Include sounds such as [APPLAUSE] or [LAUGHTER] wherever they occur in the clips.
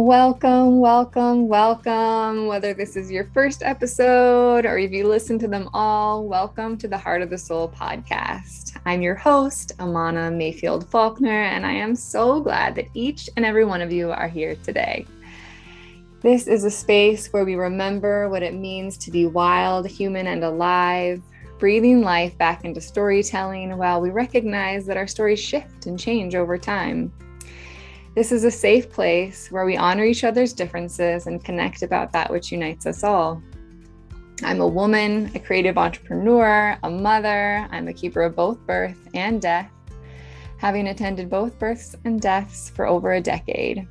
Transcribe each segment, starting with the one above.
Welcome, welcome, welcome. Whether this is your first episode or if you listen to them all, welcome to the Heart of the Soul podcast. I'm your host, Amana Mayfield Faulkner, and I am so glad that each and every one of you are here today. This is a space where we remember what it means to be wild, human, and alive, breathing life back into storytelling while we recognize that our stories shift and change over time. This is a safe place where we honor each other's differences and connect about that which unites us all. I'm a woman, a creative entrepreneur, a mother. I'm a keeper of both birth and death, having attended both births and deaths for over a decade.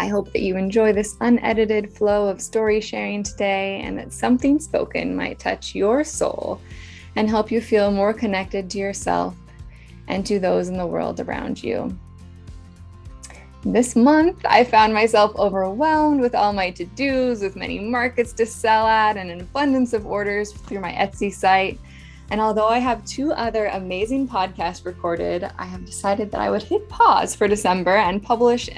I hope that you enjoy this unedited flow of story sharing today and that something spoken might touch your soul and help you feel more connected to yourself and to those in the world around you. This month, I found myself overwhelmed with all my to dos, with many markets to sell at, and an abundance of orders through my Etsy site. And although I have two other amazing podcasts recorded, I have decided that I would hit pause for December and publish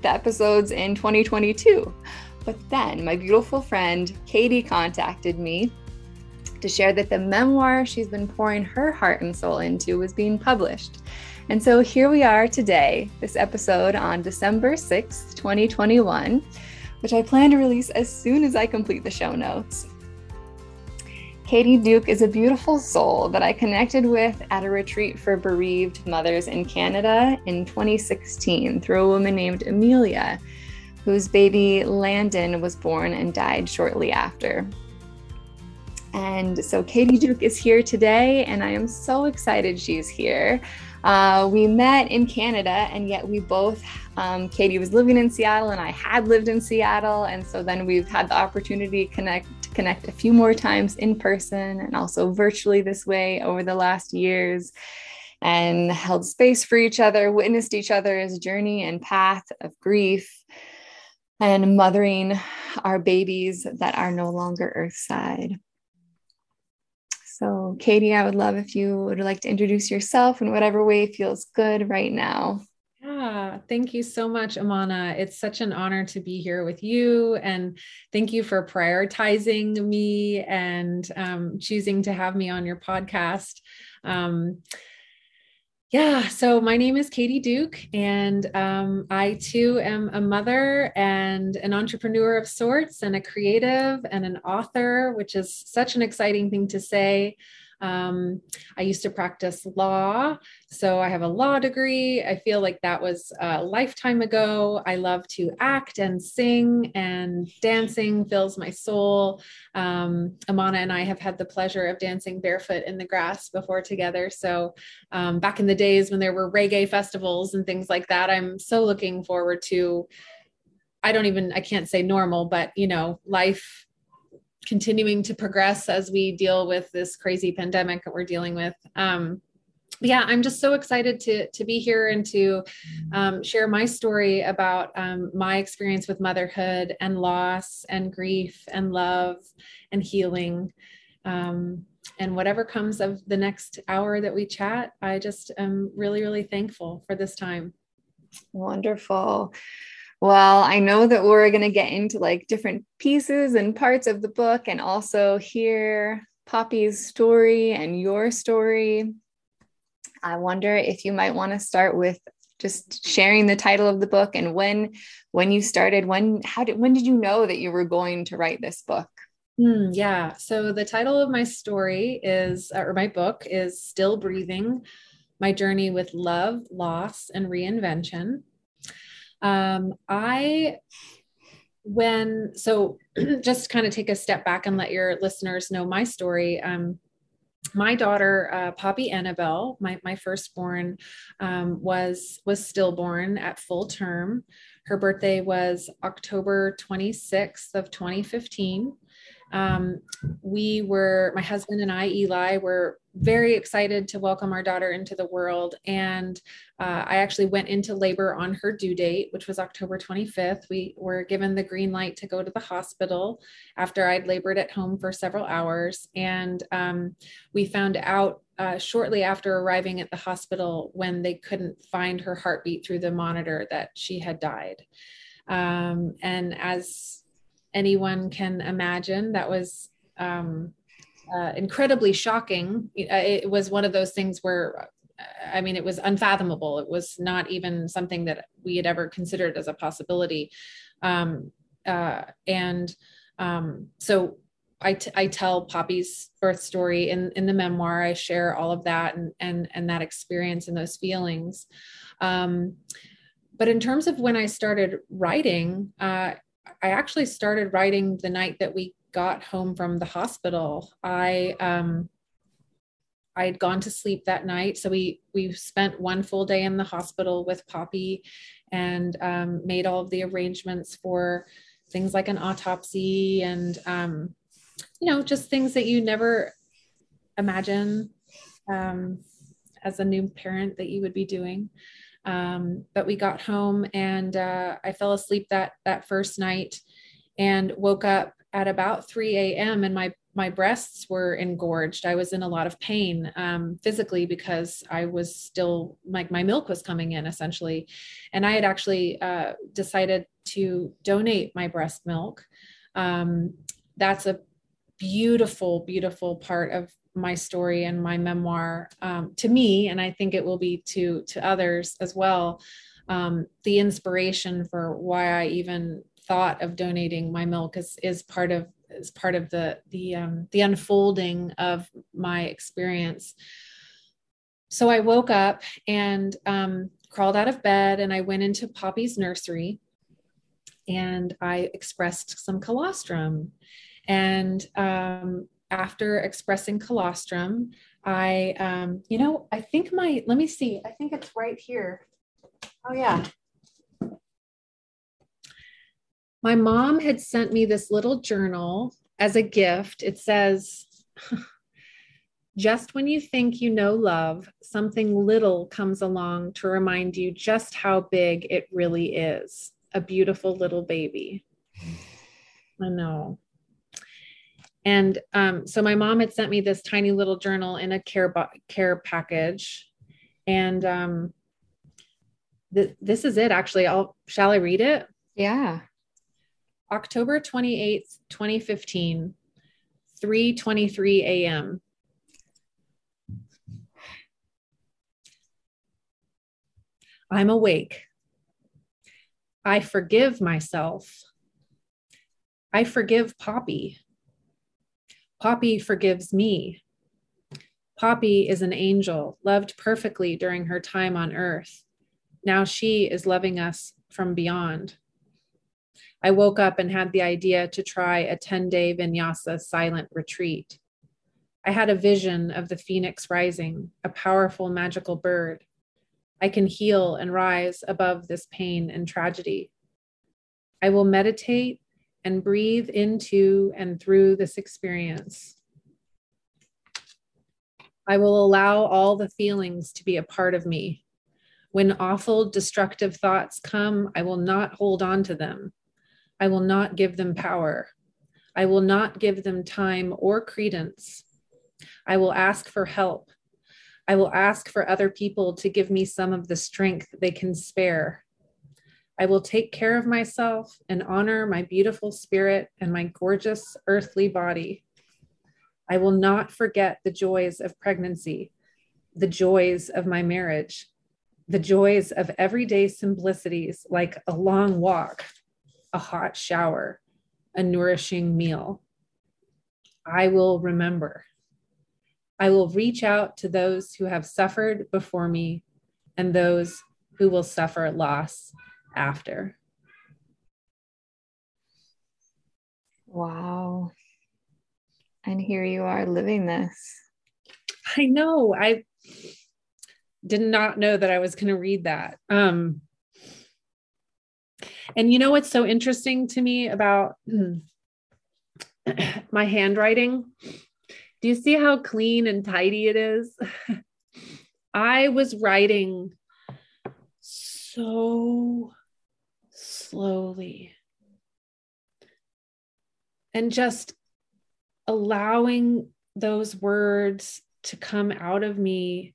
the episodes in 2022. But then my beautiful friend Katie contacted me to share that the memoir she's been pouring her heart and soul into was being published. And so here we are today, this episode on December 6th, 2021, which I plan to release as soon as I complete the show notes. Katie Duke is a beautiful soul that I connected with at a retreat for bereaved mothers in Canada in 2016 through a woman named Amelia, whose baby Landon was born and died shortly after. And so Katie Duke is here today, and I am so excited she's here. Uh, we met in Canada, and yet we both, um, Katie was living in Seattle, and I had lived in Seattle. And so then we've had the opportunity to connect, to connect a few more times in person and also virtually this way over the last years and held space for each other, witnessed each other's journey and path of grief and mothering our babies that are no longer earthside. So, Katie, I would love if you would like to introduce yourself in whatever way feels good right now. Yeah, thank you so much, Amana. It's such an honor to be here with you. And thank you for prioritizing me and um, choosing to have me on your podcast. Um, yeah, so my name is Katie Duke, and um, I too am a mother and an entrepreneur of sorts, and a creative and an author, which is such an exciting thing to say. Um, I used to practice law, so I have a law degree. I feel like that was a lifetime ago. I love to act and sing, and dancing fills my soul. Um, Amana and I have had the pleasure of dancing barefoot in the grass before together. So, um, back in the days when there were reggae festivals and things like that, I'm so looking forward to. I don't even, I can't say normal, but you know, life continuing to progress as we deal with this crazy pandemic that we're dealing with. Um, yeah, I'm just so excited to to be here and to um, share my story about um, my experience with motherhood and loss and grief and love and healing. Um, and whatever comes of the next hour that we chat, I just am really, really thankful for this time. Wonderful. Well, I know that we're going to get into like different pieces and parts of the book and also hear Poppy's story and your story. I wonder if you might want to start with just sharing the title of the book and when when you started when how did when did you know that you were going to write this book? Mm, yeah. So the title of my story is or my book is still breathing my journey with love loss and reinvention um, I, when, so [CLEARS THROAT] just kind of take a step back and let your listeners know my story. Um, my daughter, uh, Poppy Annabelle, my, my firstborn, um, was was stillborn at full term. Her birthday was October 26th of 2015. Um, we were, my husband and I, Eli, were very excited to welcome our daughter into the world. And uh, I actually went into labor on her due date, which was October 25th. We were given the green light to go to the hospital after I'd labored at home for several hours. And um, we found out uh, shortly after arriving at the hospital when they couldn't find her heartbeat through the monitor that she had died. Um, and as anyone can imagine, that was um, uh, incredibly shocking. Uh, it was one of those things where, I mean, it was unfathomable. It was not even something that we had ever considered as a possibility. Um, uh, and um, so I, t- I tell Poppy's birth story in, in the memoir. I share all of that and, and, and that experience and those feelings. Um, but in terms of when I started writing, uh, I actually started writing the night that we got home from the hospital. I um, I had gone to sleep that night, so we we spent one full day in the hospital with Poppy, and um, made all of the arrangements for things like an autopsy and um, you know just things that you never imagine um, as a new parent that you would be doing. Um, but we got home and uh, I fell asleep that that first night and woke up at about 3 a.m. and my my breasts were engorged. I was in a lot of pain um, physically because I was still like my milk was coming in essentially, and I had actually uh, decided to donate my breast milk. Um, that's a beautiful, beautiful part of my story and my memoir um, to me, and I think it will be to to others as well. Um, the inspiration for why I even thought of donating my milk is is part of is part of the the um, the unfolding of my experience. So I woke up and um, crawled out of bed, and I went into Poppy's nursery, and I expressed some colostrum, and um, after expressing colostrum, I, um, you know, I think my, let me see, I think it's right here. Oh, yeah. My mom had sent me this little journal as a gift. It says, [LAUGHS] just when you think you know love, something little comes along to remind you just how big it really is. A beautiful little baby. I know. And um, so my mom had sent me this tiny little journal in a care care package, and um, th- this is it. Actually, I'll shall I read it? Yeah. October twenty eighth, twenty fifteen, three twenty three a.m. I'm awake. I forgive myself. I forgive Poppy. Poppy forgives me. Poppy is an angel, loved perfectly during her time on earth. Now she is loving us from beyond. I woke up and had the idea to try a 10 day Vipassana silent retreat. I had a vision of the phoenix rising, a powerful magical bird. I can heal and rise above this pain and tragedy. I will meditate and breathe into and through this experience. I will allow all the feelings to be a part of me. When awful, destructive thoughts come, I will not hold on to them. I will not give them power. I will not give them time or credence. I will ask for help. I will ask for other people to give me some of the strength they can spare. I will take care of myself and honor my beautiful spirit and my gorgeous earthly body. I will not forget the joys of pregnancy, the joys of my marriage, the joys of everyday simplicities like a long walk, a hot shower, a nourishing meal. I will remember. I will reach out to those who have suffered before me and those who will suffer loss after. Wow. And here you are living this. I know. I did not know that I was going to read that. Um, and you know what's so interesting to me about [CLEARS THROAT] my handwriting. Do you see how clean and tidy it is? [LAUGHS] I was writing so slowly and just allowing those words to come out of me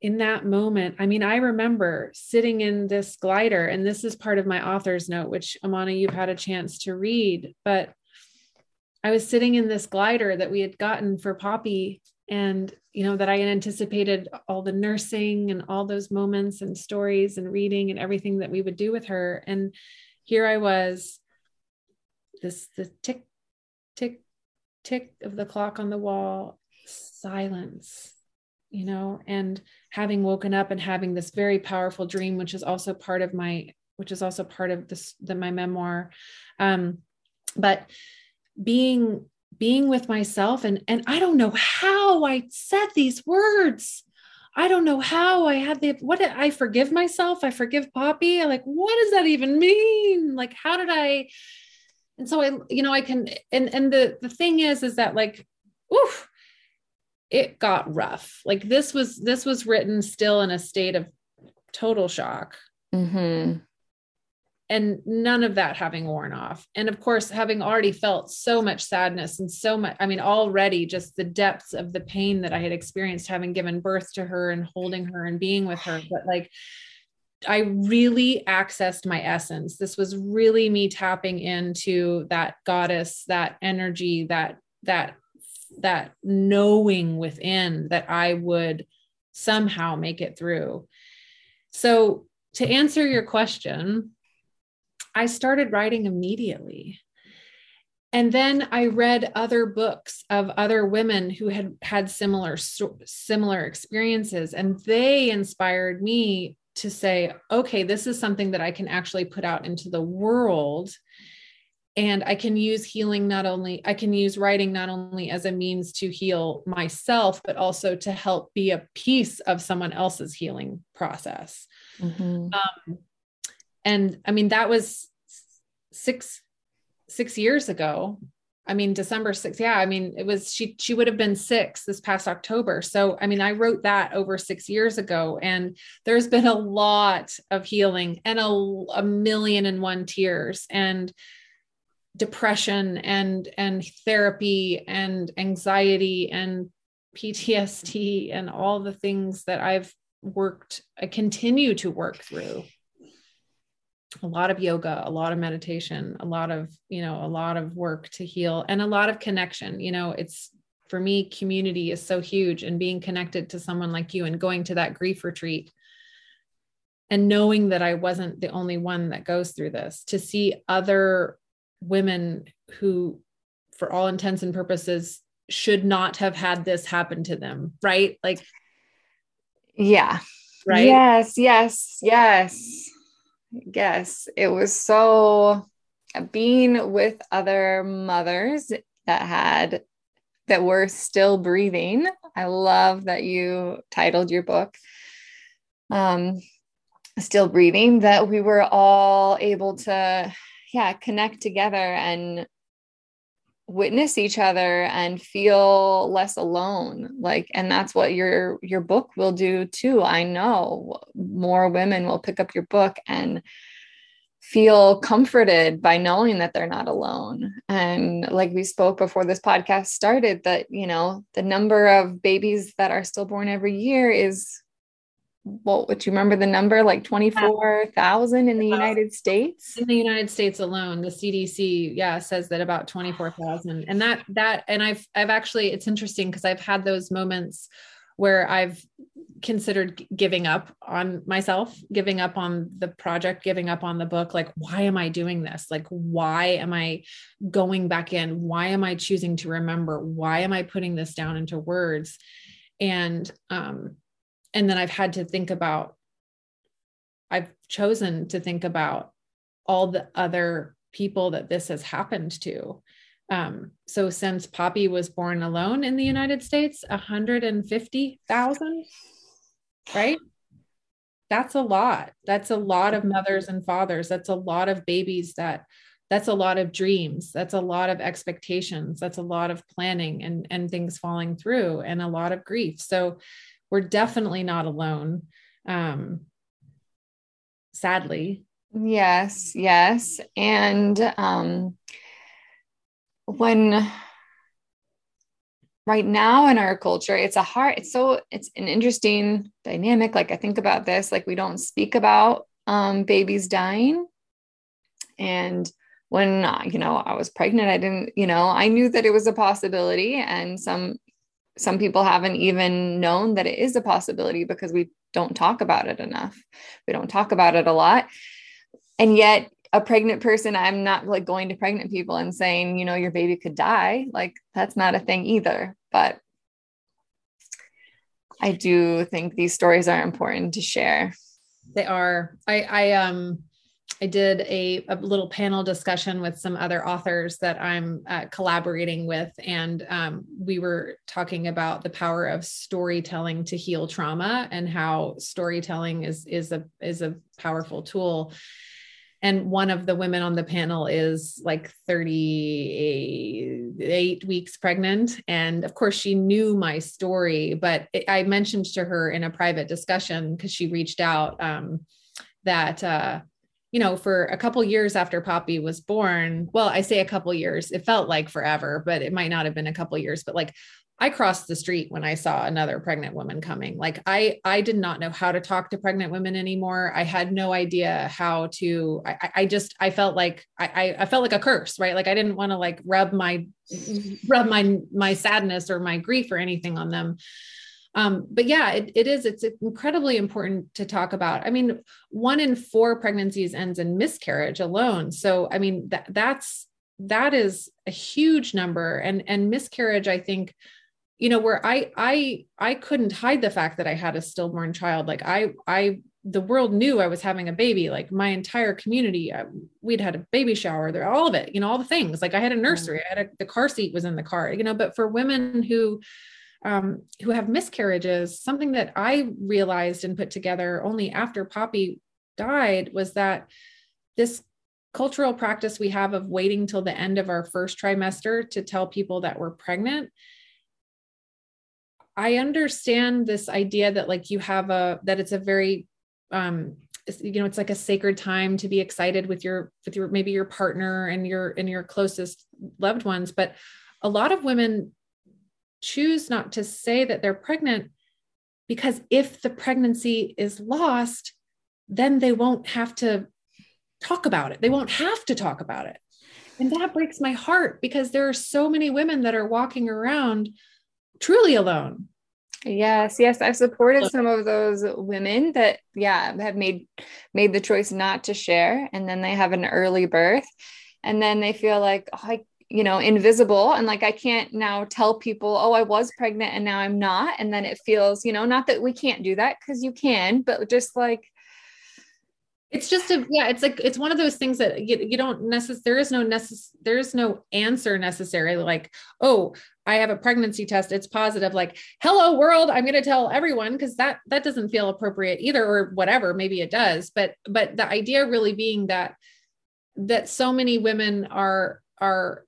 in that moment. I mean, I remember sitting in this glider, and this is part of my author's note, which Amana, you've had a chance to read, but I was sitting in this glider that we had gotten for Poppy and you know that I had anticipated all the nursing and all those moments and stories and reading and everything that we would do with her. And here I was this the tick tick tick of the clock on the wall silence you know and having woken up and having this very powerful dream which is also part of my which is also part of this the my memoir. Um but being being with myself and and I don't know how I said these words. I don't know how I had the what I forgive myself? I forgive Poppy. like what does that even mean? Like how did I and so I you know I can and and the the thing is is that like oof it got rough. Like this was this was written still in a state of total shock. Mm-hmm and none of that having worn off. And of course having already felt so much sadness and so much i mean already just the depths of the pain that i had experienced having given birth to her and holding her and being with her. But like i really accessed my essence. This was really me tapping into that goddess that energy that that that knowing within that i would somehow make it through. So to answer your question I started writing immediately. And then I read other books of other women who had had similar similar experiences and they inspired me to say, okay, this is something that I can actually put out into the world and I can use healing not only I can use writing not only as a means to heal myself but also to help be a piece of someone else's healing process. Mm-hmm. Um, and i mean that was six six years ago. I mean december 6 yeah i mean it was she she would have been six this past october. So i mean i wrote that over six years ago and there's been a lot of healing and a, a million and one tears and depression and and therapy and anxiety and ptsd and all the things that i've worked i continue to work through a lot of yoga a lot of meditation a lot of you know a lot of work to heal and a lot of connection. You know it's for me community is so huge and being connected to someone like you and going to that grief retreat and knowing that I wasn't the only one that goes through this to see other women who for all intents and purposes should not have had this happen to them right? Like yeah. Right? Yes yes yes Yes, it was so being with other mothers that had that were still breathing. I love that you titled your book um still breathing that we were all able to yeah connect together and witness each other and feel less alone like and that's what your your book will do too. I know more women will pick up your book and feel comforted by knowing that they're not alone. And like we spoke before this podcast started that you know the number of babies that are still born every year is well, would you remember the number like 24,000 in the United States? In the United States alone, the CDC, yeah, says that about 24,000. And that, that, and I've, I've actually, it's interesting because I've had those moments where I've considered giving up on myself, giving up on the project, giving up on the book. Like, why am I doing this? Like, why am I going back in? Why am I choosing to remember? Why am I putting this down into words? And, um, and then I've had to think about, I've chosen to think about all the other people that this has happened to. Um, so since Poppy was born alone in the United States, 150,000, right? That's a lot. That's a lot of mothers and fathers. That's a lot of babies that that's a lot of dreams that's a lot of expectations that's a lot of planning and and things falling through and a lot of grief so we're definitely not alone um sadly. Yes yes. And um when right now in our culture it's a hard it's so it's an interesting dynamic like i think about this like we don't speak about um babies dying. And when you know i was pregnant i didn't you know i knew that it was a possibility and some some people haven't even known that it is a possibility because we don't talk about it enough. We don't talk about it a lot. And yet a pregnant person i'm not like going to pregnant people and saying you know your baby could die. Like that's not a thing either. But i do think these stories are important to share. They are. I i um I did a, a, little panel discussion with some other authors that I'm uh, collaborating with, and um, we were talking about the power of storytelling to heal trauma and how storytelling is is a is a powerful tool. And one of the women on the panel is like 38 weeks pregnant. And of course, she knew my story, but I mentioned to her in a private discussion because she reached out um, that. Uh, you know, for a couple years after Poppy was born, well, I say a couple years, it felt like forever, but it might not have been a couple years, but like I crossed the street when I saw another pregnant woman coming. Like I, I did not know how to talk to pregnant women anymore. I had no idea how to. I, I just, I felt like I, I felt like a curse, right? Like I didn't want to like rub my, rub my, my sadness or my grief or anything on them um, but yeah it, it is it's incredibly important to talk about. I mean one in four pregnancies ends in miscarriage alone. So i mean that that's that is a huge number. And and miscarriage i think you know where i i i couldn't hide the fact that i had a stillborn child. Like i i the world knew i was having a baby. Like my entire community uh, we'd had a baby shower there all of it you know all the things. Like i had a nursery i had a, the car seat was in the car you know but for women who um, who have miscarriages, something that I realized and put together only after Poppy died was that this cultural practice we have of waiting till the end of our first trimester to tell people that we're pregnant i understand this idea that like you have a that it's a very um you know it's like a sacred time to be excited with your with your maybe your partner and your and your closest loved ones. But a lot of women choose not to say that they're pregnant because if the pregnancy is lost, then they won't have to talk about it. They won't have to talk about it. And that breaks my heart because there are so many women that are walking around truly alone. Yes, yes, I've supported some of those women that yeah, have made made the choice not to share and then they have an early birth and then they feel like oh, I you know invisible and like i can't now tell people oh i was pregnant and now i'm not and then it feels you know not that we can't do that because you can but just like it's just a yeah it's like it's one of those things that you, you don't necessarily there is no necess- there is no answer necessarily like oh i have a pregnancy test it's positive like hello world i'm going to tell everyone because that that doesn't feel appropriate either or whatever maybe it does but but the idea really being that that so many women are are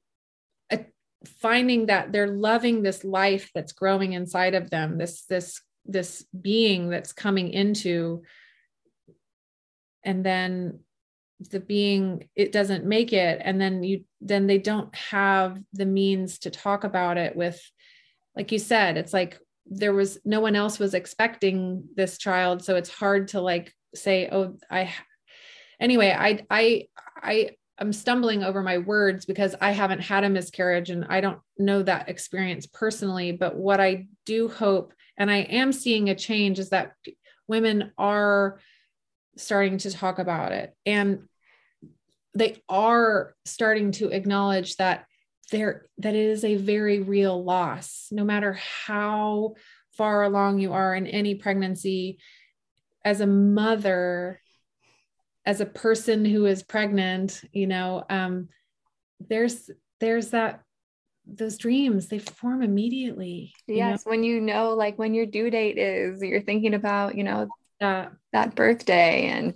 finding that they're loving this life that's growing inside of them this this this being that's coming into and then the being it doesn't make it. And then you then they don't have the means to talk about it with like you said it's like there was no one else was expecting this child. So it's hard to like say oh i anyway i i i I'm stumbling over my words because I haven't had a miscarriage and I don't know that experience personally. But what I do hope, and I am seeing a change, is that women are starting to talk about it and they are starting to acknowledge that there that it is a very real loss no matter how far along you are in any pregnancy as a mother as a person who is pregnant you know um there's there's that those dreams they form immediately yes know? when you know like when your due date is you're thinking about you know that that birthday and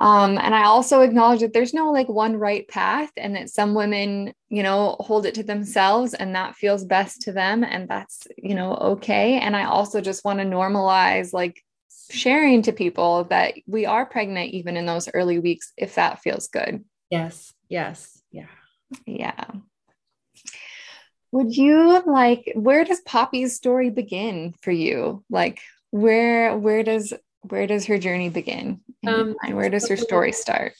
Um, and I also acknowledge that there's no like one right path and that some women, you know, hold it to themselves and that feels best to them. And that's, you know, okay. And I also just want to normalize like sharing to people that we are pregnant even in those early weeks if that feels good. Yes. Yes. Yeah. Yeah. Would you like where does Poppy's story begin for you? Like where where does where does her journey begin? Um, where does her story start?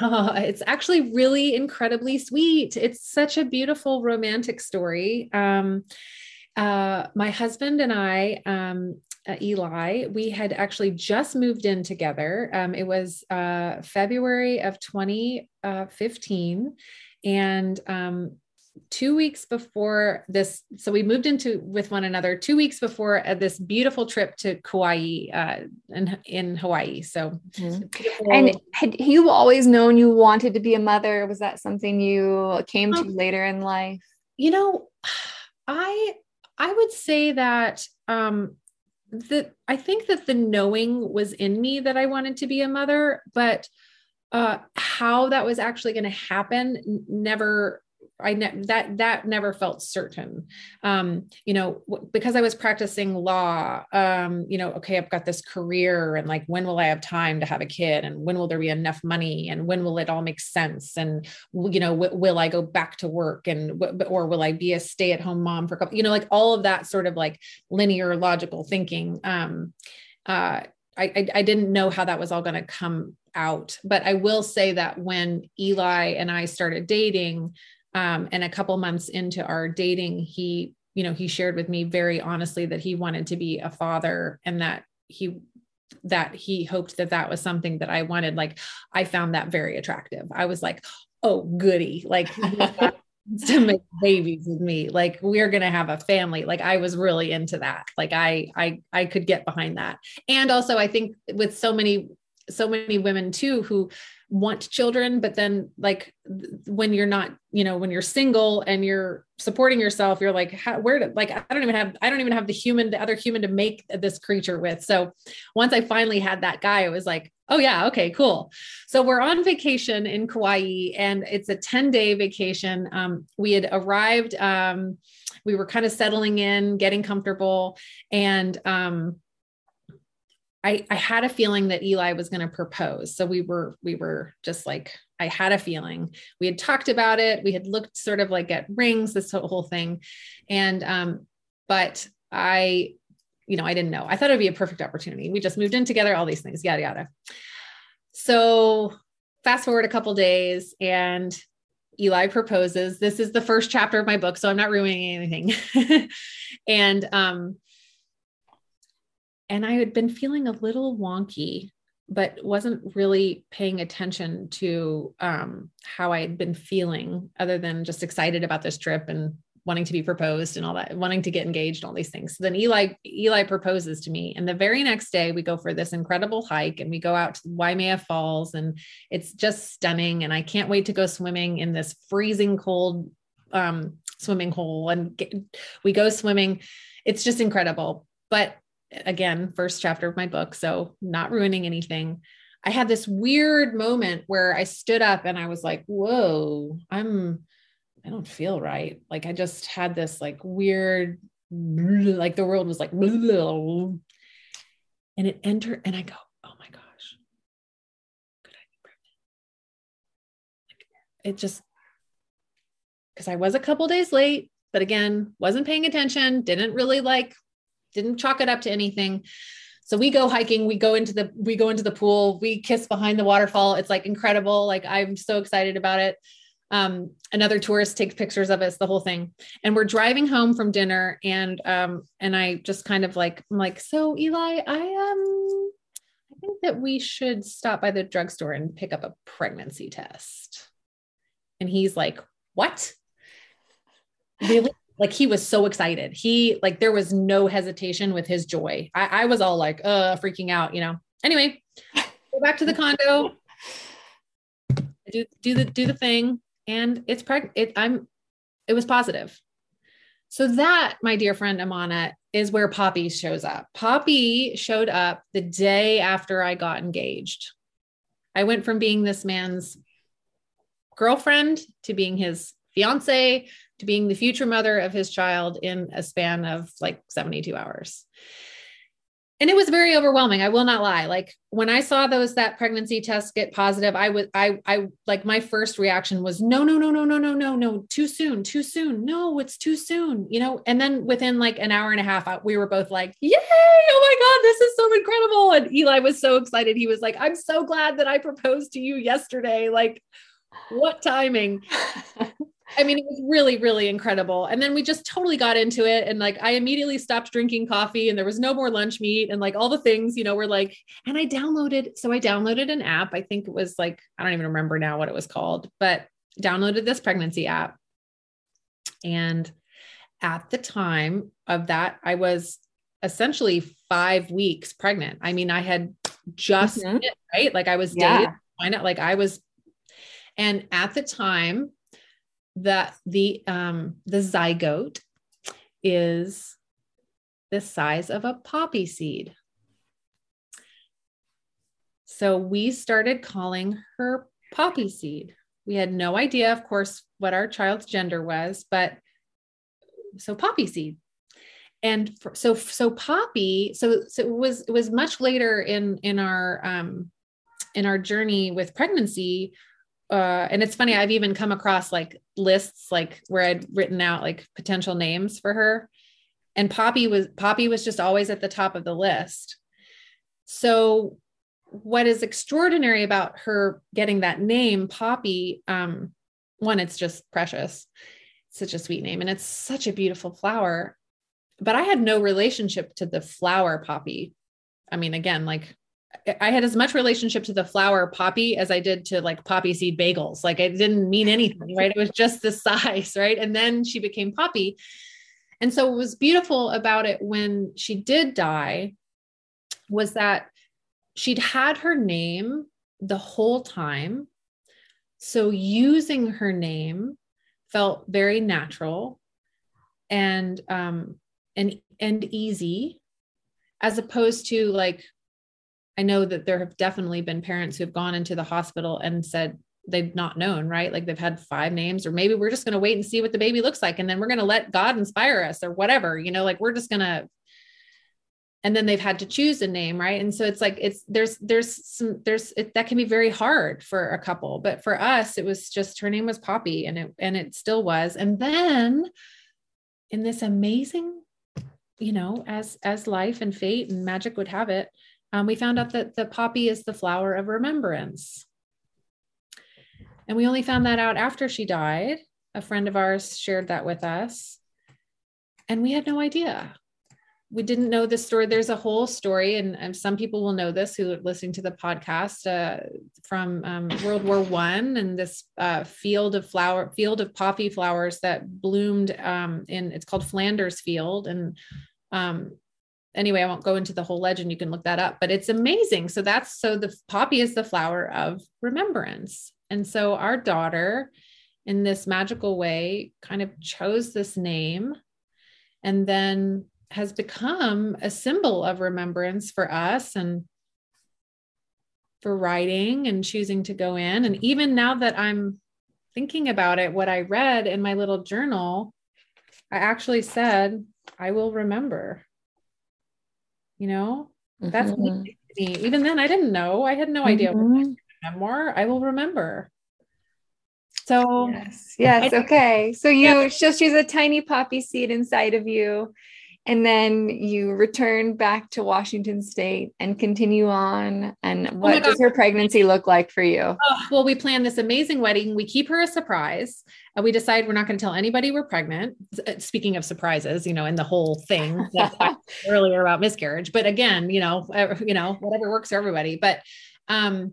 Oh, [LAUGHS] it's actually really incredibly sweet. It's such a beautiful romantic story. Um, uh, my husband and I, um, uh, Eli, we had actually just moved in together. Um, it was uh, February of 2015. Uh, and um, two weeks before this so we moved into with one another two weeks before uh, this beautiful trip to kauai uh, in, in hawaii so mm-hmm. and had you always known you wanted to be a mother was that something you came to um, later in life you know [SIGHS] i i would say that um i think that the knowing was in me that i wanted to be a mother but uh how that was actually going to happen never I ne- that that never felt certain. Um, you know, w- because I was practicing law. Um, you know, okay, I've got this career, and like, when will I have time to have a kid, and when will there be enough money, and when will it all make sense, and you know, w- will I go back to work, and w- or will I be a stay-at-home mom for a couple? You know, like all of that sort of like linear logical thinking. Um, uh, I, I, I didn't know how that was all going to come out, but I will say that when Eli and I started dating, um, and a couple months into our dating, he, you know, he shared with me very honestly that he wanted to be a father and that he that he hoped that that was something that I wanted. Like I found that very attractive. I was like, oh goody, like [LAUGHS] to make babies with me. Like we're gonna have a family. Like I was really into that. Like I I I could get behind that. And also I think with so many so many women too who want children but then like when you're not you know when you're single and you're supporting yourself you're like how, where to like i don't even have i don't even have the human the other human to make this creature with. So once i finally had that guy it was like oh yeah okay cool. So we're on vacation in kauai and it's a 10 day vacation. Um, we had arrived um, we were kind of settling in getting comfortable and um, I, I had a feeling that Eli was going to propose. So we were, we were just like, I had a feeling we had talked about it. We had looked sort of like at rings, this whole thing. And, um, but I, you know, I didn't know. I thought it'd be a perfect opportunity. We just moved in together, all these things, yada, yada. So fast forward a couple days and Eli proposes. This is the first chapter of my book, so I'm not ruining anything. [LAUGHS] and um, and I had been feeling a little wonky, but wasn't really paying attention to um, how I had been feeling, other than just excited about this trip and wanting to be proposed and all that, wanting to get engaged, all these things. So then Eli Eli proposes to me, and the very next day we go for this incredible hike, and we go out to Waimea Falls, and it's just stunning. And I can't wait to go swimming in this freezing cold um, swimming hole, and get, we go swimming. It's just incredible. But again, first chapter of my book, so not ruining anything. I had this weird moment where I stood up and I was like, whoa, I'm, I don't feel right. Like I just had this like weird, like the world was like, and it entered, and I go, oh my gosh, could I be pregnant? It just, because I was a couple days late, but again, wasn't paying attention, didn't really like didn't chalk it up to anything. So we go hiking, we go into the we go into the pool, we kiss behind the waterfall. It's like incredible. Like I'm so excited about it. Um, another tourist takes pictures of us, the whole thing. And we're driving home from dinner, and um, and I just kind of like I'm like, so Eli, I um I think that we should stop by the drugstore and pick up a pregnancy test. And he's like, What? Really? Like he was so excited. He like there was no hesitation with his joy. I, I was all like uh freaking out, you know. Anyway, go back to the condo, do do the do the thing, and it's pregnant. It I'm it was positive. So that, my dear friend Amana, is where Poppy shows up. Poppy showed up the day after I got engaged. I went from being this man's girlfriend to being his fiance to being the future mother of his child in a span of like 72 hours. And it was very overwhelming i will not lie. Like when i saw those that pregnancy test get positive i was i i like my first reaction was no no no no no no no no too soon too soon. No it's too soon you know? And then within like an hour and a half we were both like yay! Oh my god this is so incredible! And eli was so excited. He was like i'm so glad that i proposed to you yesterday. Like what timing [LAUGHS] I mean, it was really, really incredible. And then we just totally got into it. And like, I immediately stopped drinking coffee and there was no more lunch meat and like all the things, you know, were like, and I downloaded, so I downloaded an app. I think it was like, I don't even remember now what it was called, but downloaded this pregnancy app. And at the time of that, I was essentially five weeks pregnant. I mean, I had just, mm-hmm. right? Like I was yeah. dated, find out like I was, and at the time, that the um, the zygote is the size of a poppy seed. So we started calling her poppy seed. We had no idea, of course, what our child's gender was, but so poppy seed. And for, so so poppy, so so it was it was much later in in our um in our journey with pregnancy uh, and it's funny, I've even come across like lists like where I'd written out like potential names for her. And Poppy was Poppy was just always at the top of the list. So what is extraordinary about her getting that name, Poppy, um, one, it's just precious. such a sweet name, and it's such a beautiful flower. But I had no relationship to the flower poppy. I mean, again, like I had as much relationship to the flower poppy as I did to like poppy seed bagels. Like it didn't mean anything, right? It was just the [LAUGHS] size, right? And then she became poppy. And so what was beautiful about it when she did die was that she'd had her name the whole time. So using her name felt very natural and um and and easy as opposed to like I know that there have definitely been parents who have gone into the hospital and said they've not known, right? Like they've had five names, or maybe we're just going to wait and see what the baby looks like. And then we're going to let God inspire us or whatever, you know, like we're just going to. And then they've had to choose a name, right? And so it's like, it's there's, there's some, there's, it, that can be very hard for a couple. But for us, it was just her name was Poppy and it, and it still was. And then in this amazing, you know, as, as life and fate and magic would have it, um, we found out that the poppy is the flower of remembrance. And we only found that out after she died. A friend of ours shared that with us. And we had no idea. We didn't know the story. There's a whole story, and, and some people will know this who are listening to the podcast uh, from um, World War One, and this uh, field of flower, field of poppy flowers that bloomed um, in. It's called Flanders Field, and um, anyway, I won't go into the whole legend. You can look that up, but it's amazing. So that's so the poppy is the flower of remembrance. And so our daughter, in this magical way, kind of chose this name and then has become a symbol of remembrance for us and for writing and choosing to go in. And even now that I'm thinking about it, what I read in my little journal, I actually said, I will remember you know? That's mm-hmm. me. Even then i didn't know. I had no mm-hmm. idea memoir. I will remember. So yes yes I, okay. So you yeah. just use a tiny poppy seed inside of you and then you return back to Washington State and continue on. And oh what oh does her pregnancy look like for you? Oh, well, we plan this amazing wedding. We keep her a surprise. Uh, we decide we're not going to tell anybody we're pregnant. Uh, speaking of surprises, you know, and the whole thing [LAUGHS] earlier about miscarriage, but again, you know, you know, whatever works for everybody. But um,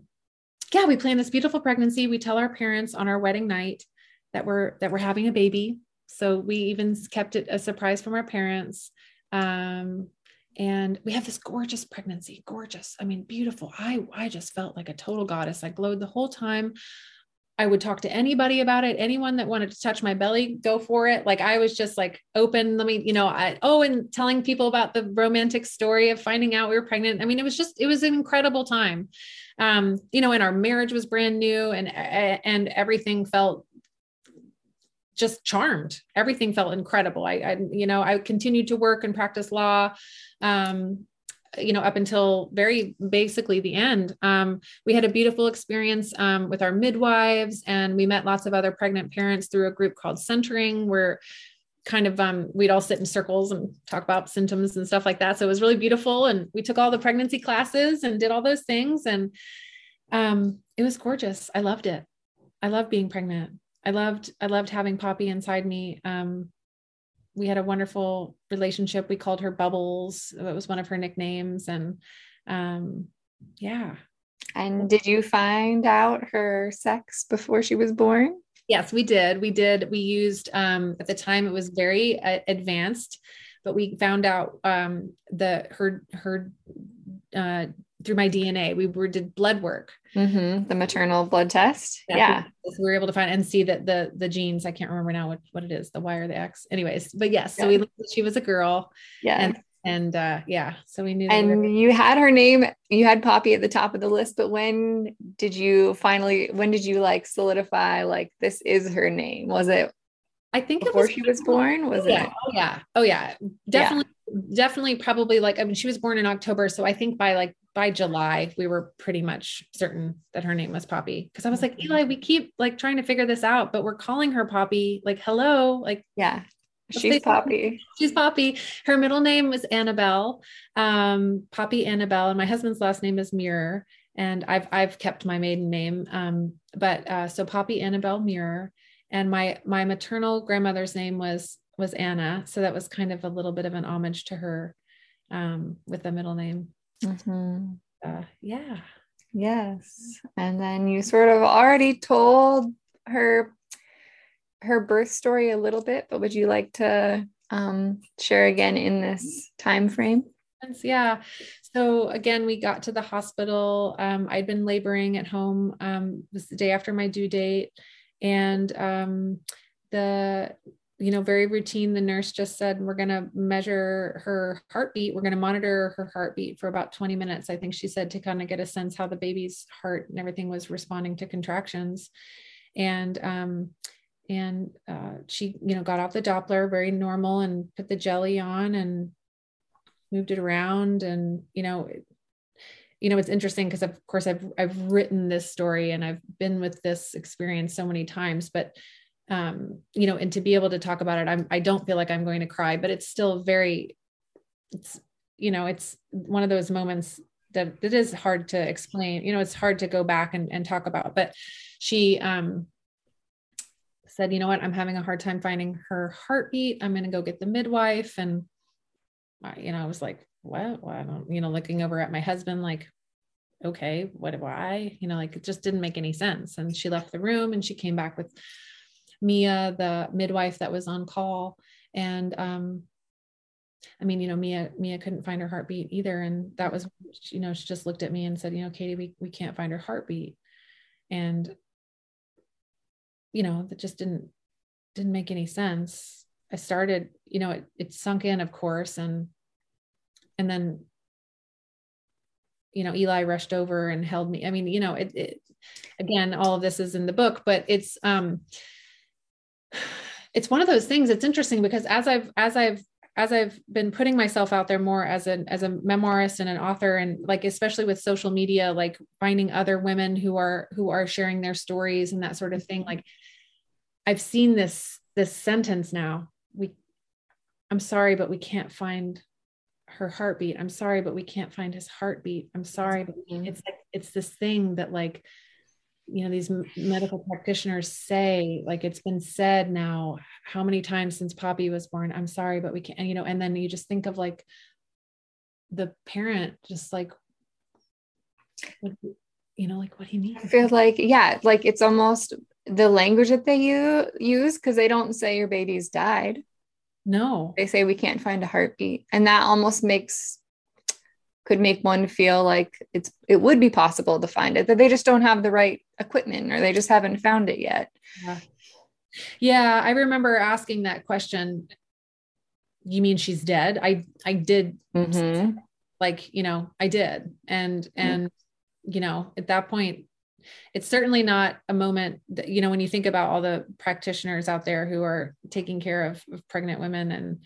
yeah, we plan this beautiful pregnancy. We tell our parents on our wedding night that we're that we're having a baby. So we even kept it a surprise from our parents. Um, and we have this gorgeous pregnancy, gorgeous. I mean, beautiful. I I just felt like a total goddess. I glowed the whole time. I would talk to anybody about it. Anyone that wanted to touch my belly, go for it. Like I was just like open. Let me, you know, I, oh, and telling people about the romantic story of finding out we were pregnant. I mean, it was just, it was an incredible time. Um, you know, and our marriage was brand new and, and everything felt just charmed. Everything felt incredible. I, I, you know, I continued to work and practice law. Um, you know, up until very basically the end. Um, we had a beautiful experience um, with our midwives, and we met lots of other pregnant parents through a group called Centering, where kind of um, we'd all sit in circles and talk about symptoms and stuff like that. So it was really beautiful, and we took all the pregnancy classes and did all those things, and um, it was gorgeous. I loved it. I loved being pregnant. I loved I loved having Poppy inside me. Um, we had a wonderful relationship. We called her Bubbles. That was one of her nicknames. And um, yeah. And did you find out her sex before she was born? Yes, we did. We did. We used, um, at the time, it was very uh, advanced, but we found out um, the her her uh, through my DNA. We were did blood work, mm-hmm. the maternal blood test. Yeah, yeah. we were able to find and see that the the genes. I can't remember now what what it is, the Y or the X. Anyways, but yes, so yeah. we she was a girl. Yeah, and and uh, yeah, so we knew. And we you had her name. You had Poppy at the top of the list, but when did you finally? When did you like solidify like this is her name? Was it? I think before was, she was born. Was yeah, it? Oh yeah. Oh yeah. Definitely. Yeah. Definitely. Probably like I mean, she was born in October, so I think by like by July, we were pretty much certain that her name was Poppy. Cause I was like, mm-hmm. Eli, we keep like trying to figure this out, but we're calling her Poppy. Like, hello. Like, yeah, she's Poppy. She's Poppy. Her middle name was Annabelle, um, Poppy Annabelle. And my husband's last name is Muir. And I've, I've kept my maiden name. Um, but, uh, so Poppy Annabelle Muir and my, my maternal grandmother's name was, was Anna. So that was kind of a little bit of an homage to her, um, with the middle name. Mm-hmm. Uh, yeah. Yes. And then you sort of already told her her birth story a little bit, but would you like to um, share again in this time frame? Yeah. So again, we got to the hospital. Um, I'd been laboring at home. Um, it was the day after my due date, and um, the you know, very routine. The nurse just said, We're going to measure her heartbeat. We're going to monitor her heartbeat for about 20 minutes, I think she said, to kind of get a sense how the baby's heart and everything was responding to contractions. And, um, and uh, she, you know, got off the Doppler very normal and put the jelly on and moved it around. And, you know, you know, it's interesting because of course I've, I've written this story and I've been with this experience so many times, but um, you know, and to be able to talk about it, I'm, I don't feel like I'm going to cry, but it's still very, it's, you know, it's one of those moments that it is hard to explain, you know, it's hard to go back and, and talk about, but she, um, said, you know what, I'm having a hard time finding her heartbeat. I'm going to go get the midwife. And, I, you know, I was like, what? Well, I don't, you know, looking over at my husband, like, okay, what do I, you know, like it just didn't make any sense. And she left the room and she came back with Mia, the midwife that was on call. And um, I mean, you know, Mia, Mia couldn't find her heartbeat either. And that was, you know, she just looked at me and said, you know, Katie, we, we can't find her heartbeat. And, you know, that just didn't, didn't make any sense. I started, you know, it, it sunk in, of course. And, and then, you know, Eli rushed over and held me. I mean, you know, it, it again, all of this is in the book, but it's, um, it's one of those things it's interesting because as i've as i've as i've been putting myself out there more as an as a memoirist and an author and like especially with social media like finding other women who are who are sharing their stories and that sort of thing like i've seen this this sentence now. We i'm sorry but we can't find her heartbeat. I'm sorry but we can't find his heartbeat. I'm sorry but it's like it's this thing that like you know these medical practitioners say like it's been said now how many times since poppy was born i'm sorry but we can't you know and then you just think of like the parent just like you know like what do you mean? I feel like yeah like it's almost the language that they use because they don't say your baby's died. No. They say we can't find a heartbeat and that almost makes could make one feel like it's it would be possible to find it that they just don't have the right equipment or they just haven't found it yet. Yeah, yeah i remember asking that question. You mean she's dead? I i did mm-hmm. like you know i did. And mm-hmm. and you know at that point it's certainly not a moment that you know when you think about all the practitioners out there who are taking care of, of pregnant women and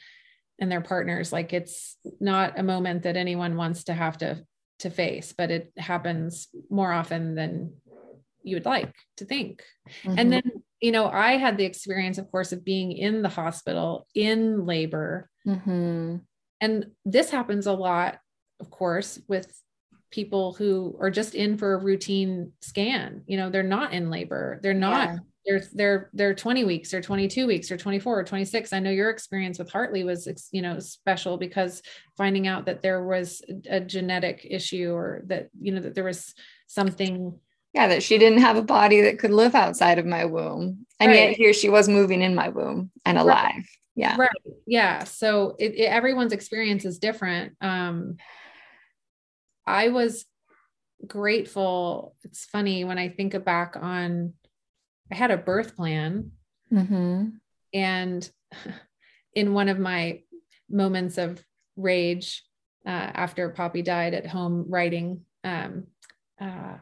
and their partners like it's not a moment that anyone wants to have to to face but it happens more often than you would like to think. Mm-hmm. and then you know i had the experience of course of being in the hospital in labor. Mm-hmm. and this happens a lot of course with people who are just in for a routine scan. You know they're not in labor. They're not yeah. they're they're they're 20 weeks or 22 weeks or 24 or 26 i know your experience with hartley was you know special because finding out that there was a genetic issue or that you know that there was something yeah that she didn't have a body that could live outside of my womb and right. yet here she was moving in my womb and alive right. yeah right yeah so it, it, everyone's experience is different um i was grateful it's funny when i think back on I had a birth plan. Mm-hmm. And [LAUGHS] in one of my moments of rage uh, after Poppy died at home writing, um, uh,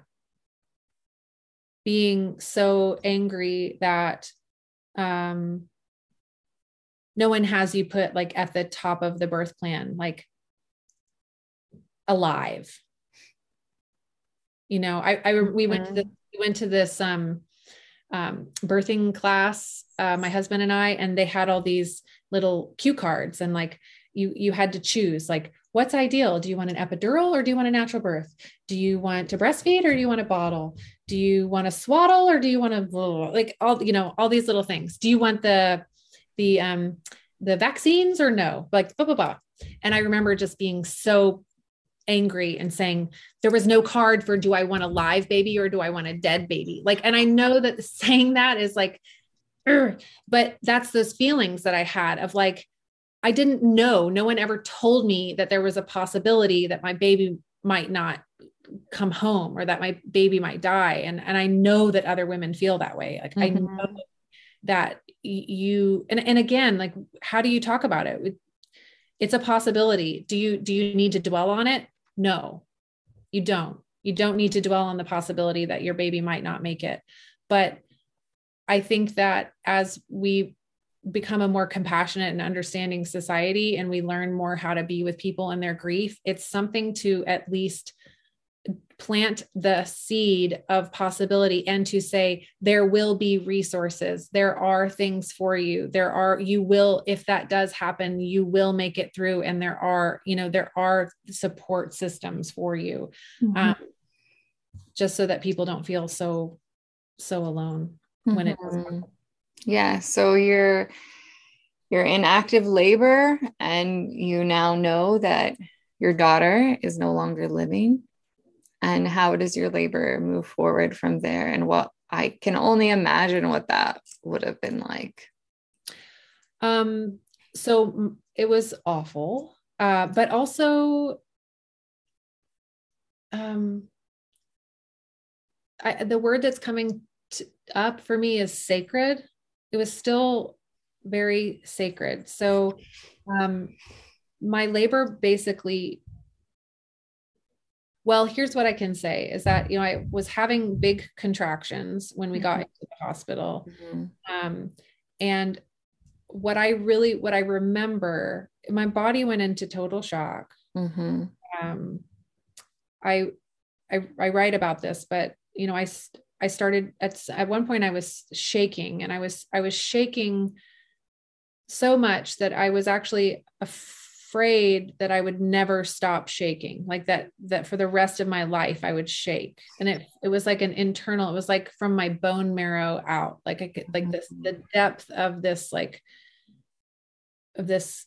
being so angry that um, no one has you put like at the top of the birth plan, like alive. You know, I, I we went to mm-hmm. the, we went to this um um, birthing class, uh, my husband and I, and they had all these little cue cards and like you you had to choose like what's ideal? Do you want an epidural or do you want a natural birth? Do you want to breastfeed or do you want a bottle? Do you want to swaddle or do you want to like all you know all these little things. Do you want the the um the vaccines or no? Like blah blah blah. And i remember just being so angry and saying there was no card for do I want a live baby or do I want a dead baby? Like, and I know that [LAUGHS] saying that is like, [CLEARS THROAT] but that's those feelings that I had of like, I didn't know. No one ever told me that there was a possibility that my baby might not come home or that my baby might die. And, and I know that other women feel that way. Like, mm-hmm. I know that you, and, and again, like, how do you talk about it? It's a possibility. Do you, do you need to dwell on it? No, you don't. You don't need to dwell on the possibility that your baby might not make it. But I think that as we become a more compassionate and understanding society and we learn more how to be with people in their grief, it's something to at least plant the seed of possibility and to say there will be resources there are things for you there are you will if that does happen you will make it through and there are you know there are support systems for you mm-hmm. um, just so that people don't feel so so alone when mm-hmm. it yeah so you're you're in active labor and you now know that your daughter is no longer living. And how does your labor move forward from there? And what i can only imagine what that would have been like. Um so it was awful uh but also um I, the word that's coming to, up for me is sacred it was still very sacred so um my labor basically well, here's what I can say is that, you know, I was having big contractions when we got mm-hmm. into the hospital. Mm-hmm. Um, and what I really, what I remember, my body went into total shock. Mm-hmm. Um, I, I, I write about this, but you know, I, I started at, at one point I was shaking and I was, I was shaking so much that I was actually afraid that I would never stop shaking, like that, that for the rest of my life I would shake. And it, it was like an internal, it was like from my bone marrow out, like I could, like this, the depth of this, like, of this,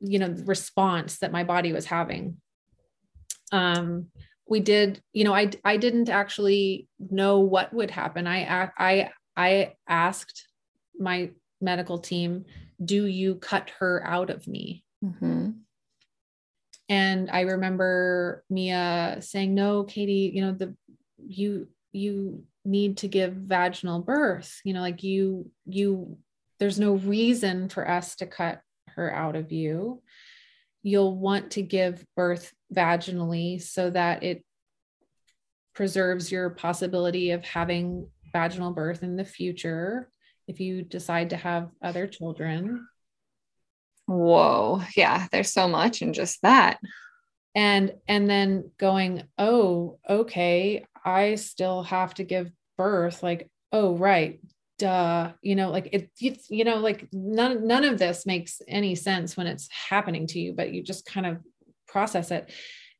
you know, response that my body was having. Um, we did, you know, I, I didn't actually know what would happen. I, I, I asked my medical team do you cut her out of me? Mm-hmm. and I remember Mia saying, "No, Katie, you know the you you need to give vaginal birth. You know, like you you there's no reason for us to cut her out of you. You'll want to give birth vaginally so that it preserves your possibility of having vaginal birth in the future if you decide to have other children. Whoa. Yeah, there's so much in just that. And and then going, "Oh, okay, I still have to give birth." Like, "Oh, right. Duh." You know, like it it's you know, like none none of this makes any sense when it's happening to you, but you just kind of process it.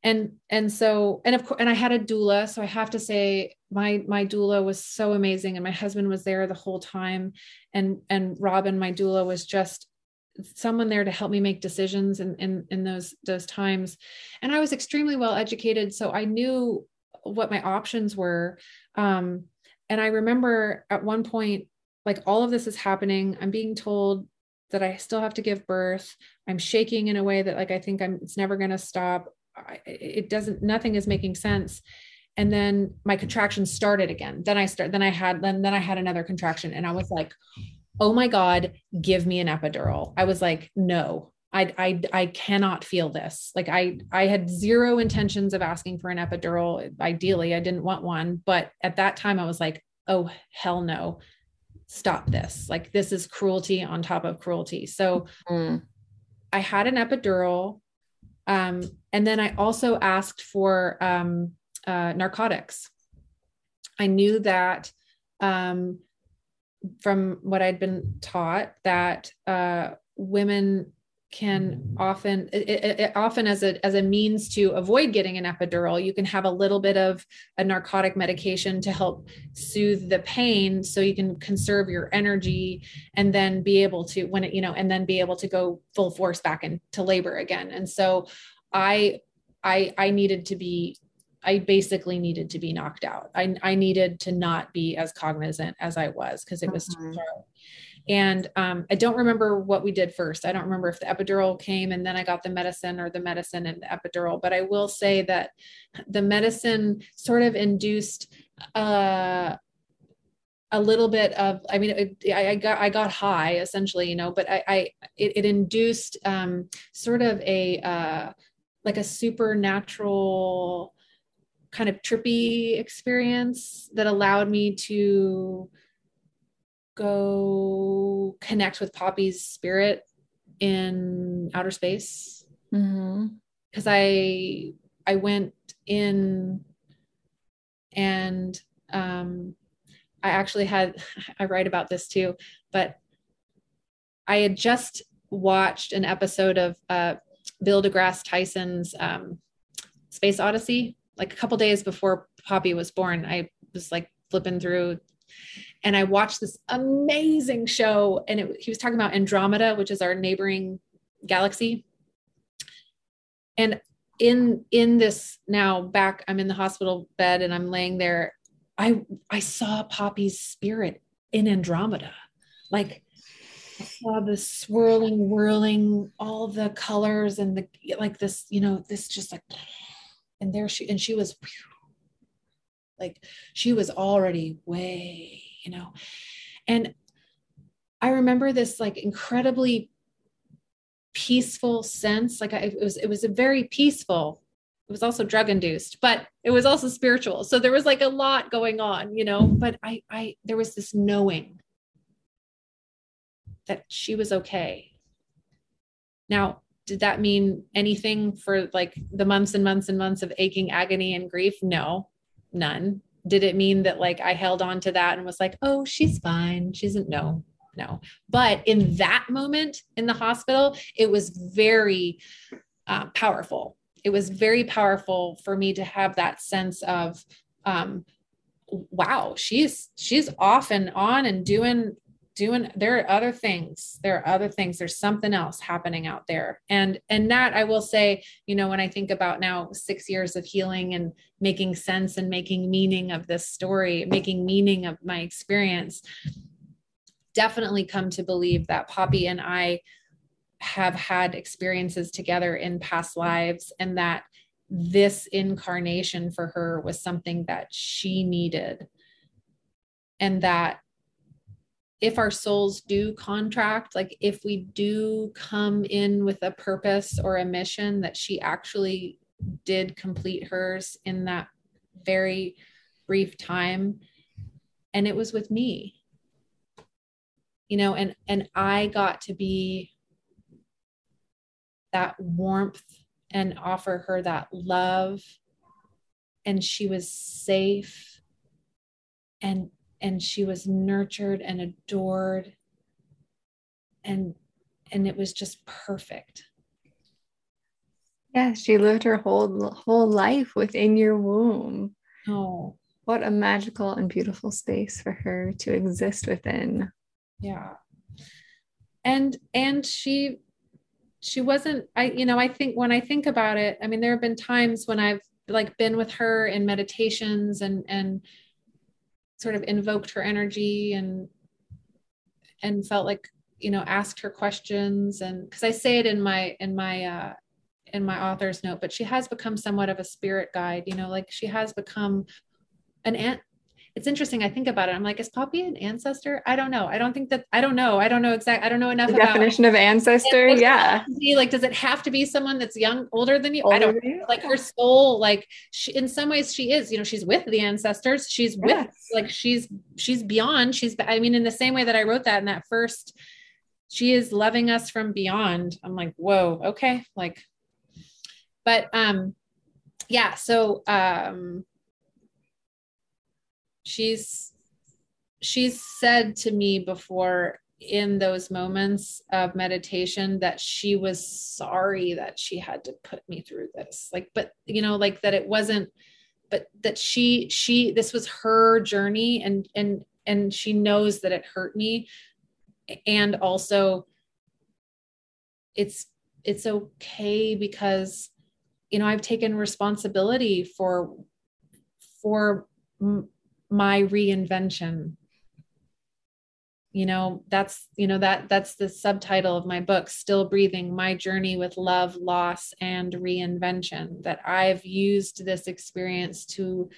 And and so and of course and i had a doula so i have to say my my doula was so amazing and my husband was there the whole time. And and robin my doula was just someone there to help me make decisions in in, in those those times. And i was extremely well educated so i knew what my options were. Um and i remember at one point like all of this is happening. I'm being told that i still have to give birth. I'm shaking in a way that like i think i'm it's never going to stop it doesn't nothing is making sense. And then my contractions started again. Then i start then i had then then i had another contraction. And i was like oh my god give me an epidural. I was like no I, I I cannot feel this. Like I I had zero intentions of asking for an epidural. Ideally, I didn't want one, but at that time I was like, "Oh hell no. Stop this. Like this is cruelty on top of cruelty." So mm. I had an epidural um, and then I also asked for um, uh, narcotics. I knew that um, from what I'd been taught that uh, women can often it, it, often as a as a means to avoid getting an epidural you can have a little bit of a narcotic medication to help soothe the pain so you can conserve your energy and then be able to when it you know and then be able to go full force back into labor again and so i i i needed to be I basically needed to be knocked out. I, I needed to not be as cognizant as I was because it was mm-hmm. too hard. And um, I don't remember what we did first. I don't remember if the epidural came and then I got the medicine or the medicine and the epidural. But I will say that the medicine sort of induced uh, a little bit of i mean it, I, I, got i got high essentially you know but i i it, it induced um sort of a uh like a supernatural kind of trippy experience that allowed me to go connect with Poppy's spirit in outer space. Because mm-hmm. I I went in and um, I actually had [LAUGHS] I write about this too, but I had just watched an episode of uh, Bill deGrasse Tyson's um, Space Odyssey like a couple days before Poppy was born. I was like flipping through and I watched this amazing show. And it, he was talking about Andromeda, which is our neighboring galaxy. And in in this now back, I'm in the hospital bed and I'm laying there. I I saw Poppy's spirit in Andromeda, like I saw the swirling, whirling, all the colors and the like this, you know, this just like, and there she and she was like she was already way you know? And i remember this like incredibly peaceful sense like I, it was it was a very peaceful it was also drug induced but it was also spiritual. So there was like a lot going on you know? But i i there was this knowing that she was okay. Now did that mean anything for like the months and months and months of aching agony and grief? No none did it mean that like I held on to that and was like, oh, she's fine. She isn't, no, no. But in that moment in the hospital, it was very uh, powerful. It was very powerful for me to have that sense of, um, wow, she's she's off and on and doing doing there are other things there are other things there's something else happening out there. And and that i will say you know when i think about now 6 years of healing and making sense and making meaning of this story making meaning of my experience definitely come to believe that poppy and i have had experiences together in past lives and that this incarnation for her was something that she needed. And that if our souls do contract like if we do come in with a purpose or a mission that she actually did complete hers in that very brief time and it was with me. You know and and i got to be that warmth and offer her that love and she was safe and and she was nurtured and adored. And and it was just perfect. Yeah she lived her whole whole life within your womb. Oh. What a magical and beautiful space for her to exist within. Yeah. And and she she wasn't i you know i think when i think about it i mean there have been times when i've like been with her in meditations and and sort of invoked her energy and and felt like you know asked her questions. And because i say it in my in my uh in my author's note but she has become somewhat of a spirit guide you know like she has become an ant it's interesting. I think about it. I'm like, is Poppy an ancestor? I don't know. I don't think that. I don't know. I don't know exactly. I don't know enough. The about definition of ancestor. Yeah. Like, does it have to be someone that's young, older than you? Older I don't know. Like her soul. Like she, in some ways, she is. You know, she's with the ancestors. She's with. Yes. Like she's she's beyond. She's. I mean, in the same way that I wrote that in that first, she is loving us from beyond. I'm like, whoa. Okay. Like, but um, yeah. So um she's she's said to me before in those moments of meditation that she was sorry that she had to put me through this. Like but you know like that it wasn't but that she she this was her journey and and and she knows that it hurt me. And also it's it's okay because you know i've taken responsibility for for my reinvention. You know that's you know that that's the subtitle of my book still breathing my journey with love loss and reinvention that i've used this experience to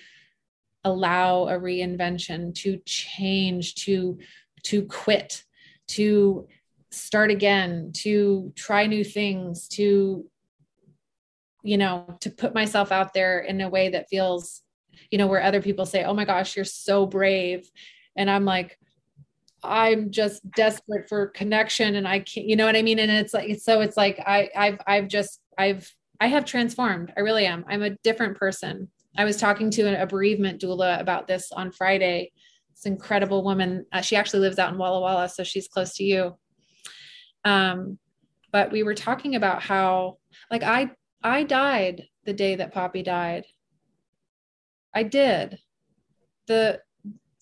allow a reinvention to change to to quit to start again to try new things to you know to put myself out there in a way that feels you know, where other people say, oh my gosh, you're so brave. And I'm like, I'm just desperate for connection and I can't, you know what I mean? And it's like, so it's like, I, I've, I've just, I've, I have transformed. I really am. I'm a different person. I was talking to a bereavement doula about this on Friday. This incredible woman. Uh, she actually lives out in Walla Walla, so she's close to you. Um, but we were talking about how, like, I I died the day that Poppy died, I did. The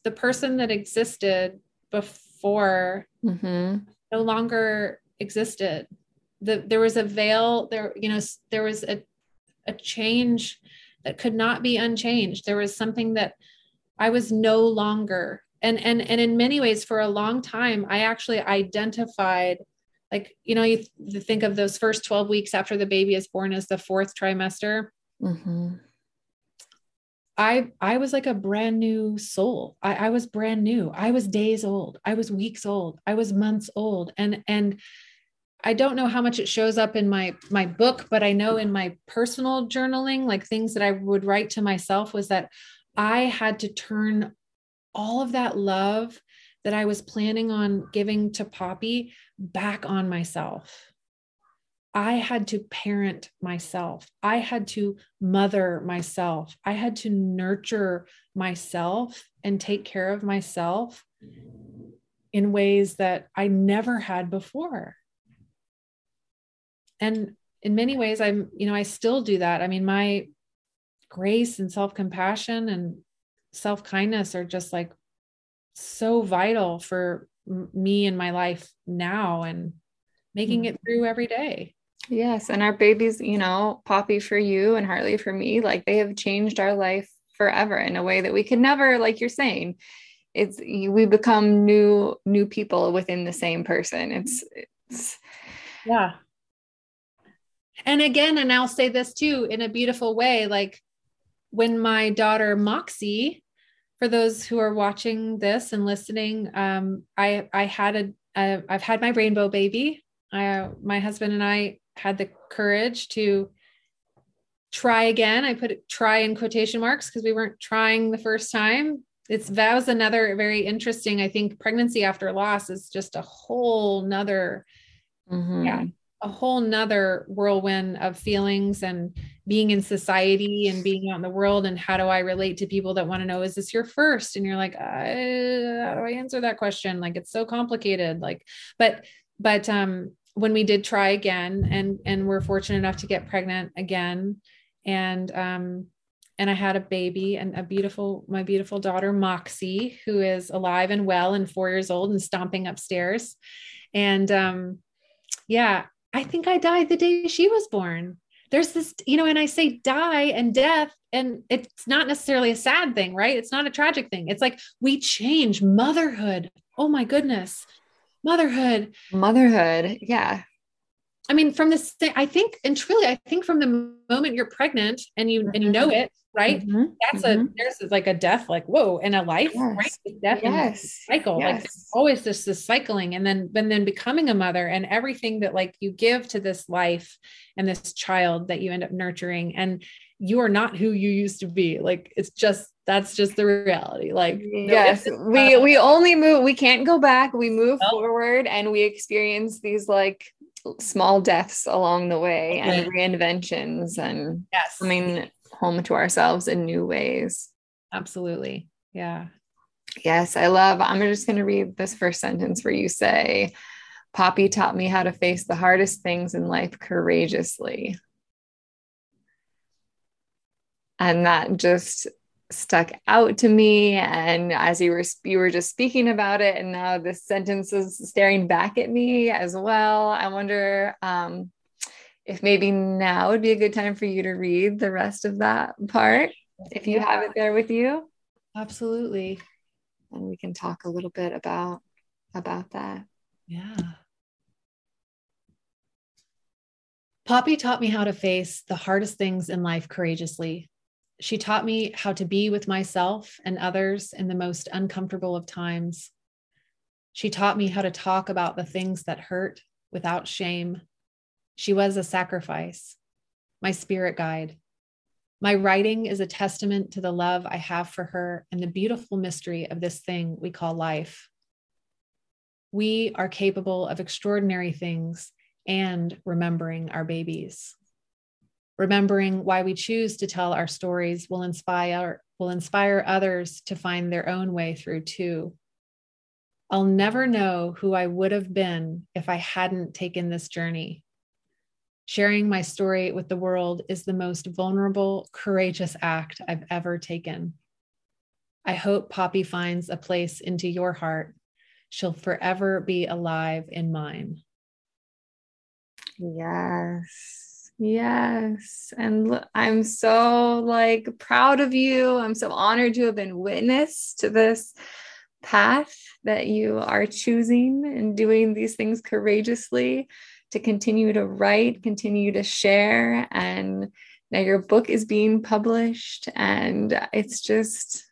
the person that existed before mm-hmm. no longer existed. The, there was a veil there, you know, there was a, a change that could not be unchanged. There was something that I was no longer. And and and in many ways, for a long time, I actually identified like you know you, th- think of those first 12 weeks after the baby is born as the fourth trimester mm-hmm. I I was like a brand new soul. I, I was brand new. I was days old. I was weeks old. I was months old. And and I don't know how much it shows up in my my book, but I know in my personal journaling, like things that I would write to myself was that I had to turn all of that love that I was planning on giving to Poppy back on myself. I had to parent myself. I had to mother myself. I had to nurture myself and take care of myself in ways that I never had before. And in many ways, I'm, you know, I still do that. I mean, my grace and self compassion and self kindness are just like so vital for me in my life now and making mm. it through every day. Yes. And our babies, you know, Poppy for you and Hartley for me, like they have changed our life forever in a way that we could never, like you're saying, it's we become new new people within the same person. It's it's Yeah. And again, and I'll say this too in a beautiful way like when my daughter Moxie, for those who are watching this and listening, um, I I had a, a I've had my rainbow baby. I my husband and I had the courage to try again. I put try in quotation marks because we weren't trying the first time. It's that was another very interesting. I think pregnancy after loss is just a whole nother, mm-hmm. yeah, a whole nother whirlwind of feelings and being in society and being out in the world. And how do I relate to people that want to know, is this your first? And you're like, how do I answer that question? Like it's so complicated. Like, but but um when we did try again and and we're fortunate enough to get pregnant again. And um and I had a baby and a beautiful my beautiful daughter Moxie who is alive and well and 4 years old and stomping upstairs. And um yeah I think I died the day she was born. There's this you know and I say die and death and it's not necessarily a sad thing right? It's not a tragic thing. It's like we change motherhood. Oh my goodness motherhood motherhood yeah i mean from this i think and truly i think from the moment you're pregnant and you mm-hmm. and you know it right mm-hmm. that's mm-hmm. a there's like a death like whoa in a life yes. right death yes. cycle yes. like always this this cycling and then and then becoming a mother and everything that like you give to this life and this child that you end up nurturing and you are not who you used to be. Like it's just that's just the reality. Like yes we we only move we can't go back. We move forward and we experience these like small deaths along the way okay. and reinventions and yes. coming home to ourselves in new ways. Absolutely. Yeah. Yes i love i'm just going to read this first sentence where you say poppy taught me how to face the hardest things in life courageously and that just stuck out to me. And as you were you were just speaking about it and now this sentence is staring back at me as well i wonder um, if maybe now would be a good time for you to read the rest of that part if you yeah. have it there with you. Absolutely. And we can talk a little bit about about that. Yeah. Poppy taught me how to face the hardest things in life courageously she taught me how to be with myself and others in the most uncomfortable of times. She taught me how to talk about the things that hurt without shame. She was a sacrifice, my spirit guide. My writing is a testament to the love I have for her and the beautiful mystery of this thing we call life. We are capable of extraordinary things and remembering our babies remembering why we choose to tell our stories will inspire will inspire others to find their own way through too. I'll never know who i would have been if i hadn't taken this journey. Sharing my story with the world is the most vulnerable courageous act i've ever taken. I hope poppy finds a place into your heart. She'll forever be alive in mine. Yes Yes. And I'm so like proud of you. I'm so honored to have been witness to this path that you are choosing and doing these things courageously to continue to write, continue to share. And now your book is being published. And it's just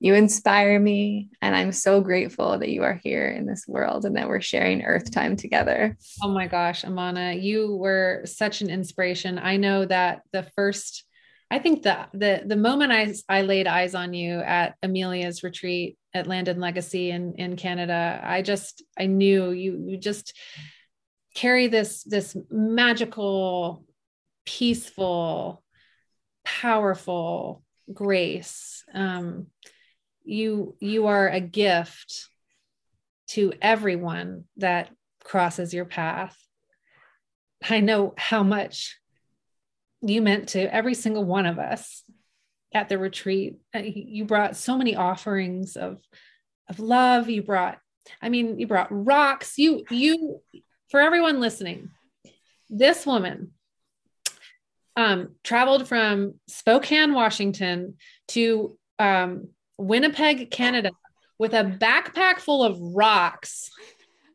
you inspire me. And I'm so grateful that you are here in this world and that we're sharing earth time together. Oh my gosh, Amana, you were such an inspiration. I know that the first, I think the the the moment I I laid eyes on you at Amelia's retreat at Land and Legacy in in Canada, I just I knew you you just carry this this magical, peaceful, powerful grace. Um, you you are a gift to everyone that crosses your path. I know how much you meant to every single one of us at the retreat. Uh, you brought so many offerings of of love. You brought i mean you brought rocks. You you for everyone listening this woman um, traveled from spokane washington to um, Winnipeg, Canada, with a backpack full of rocks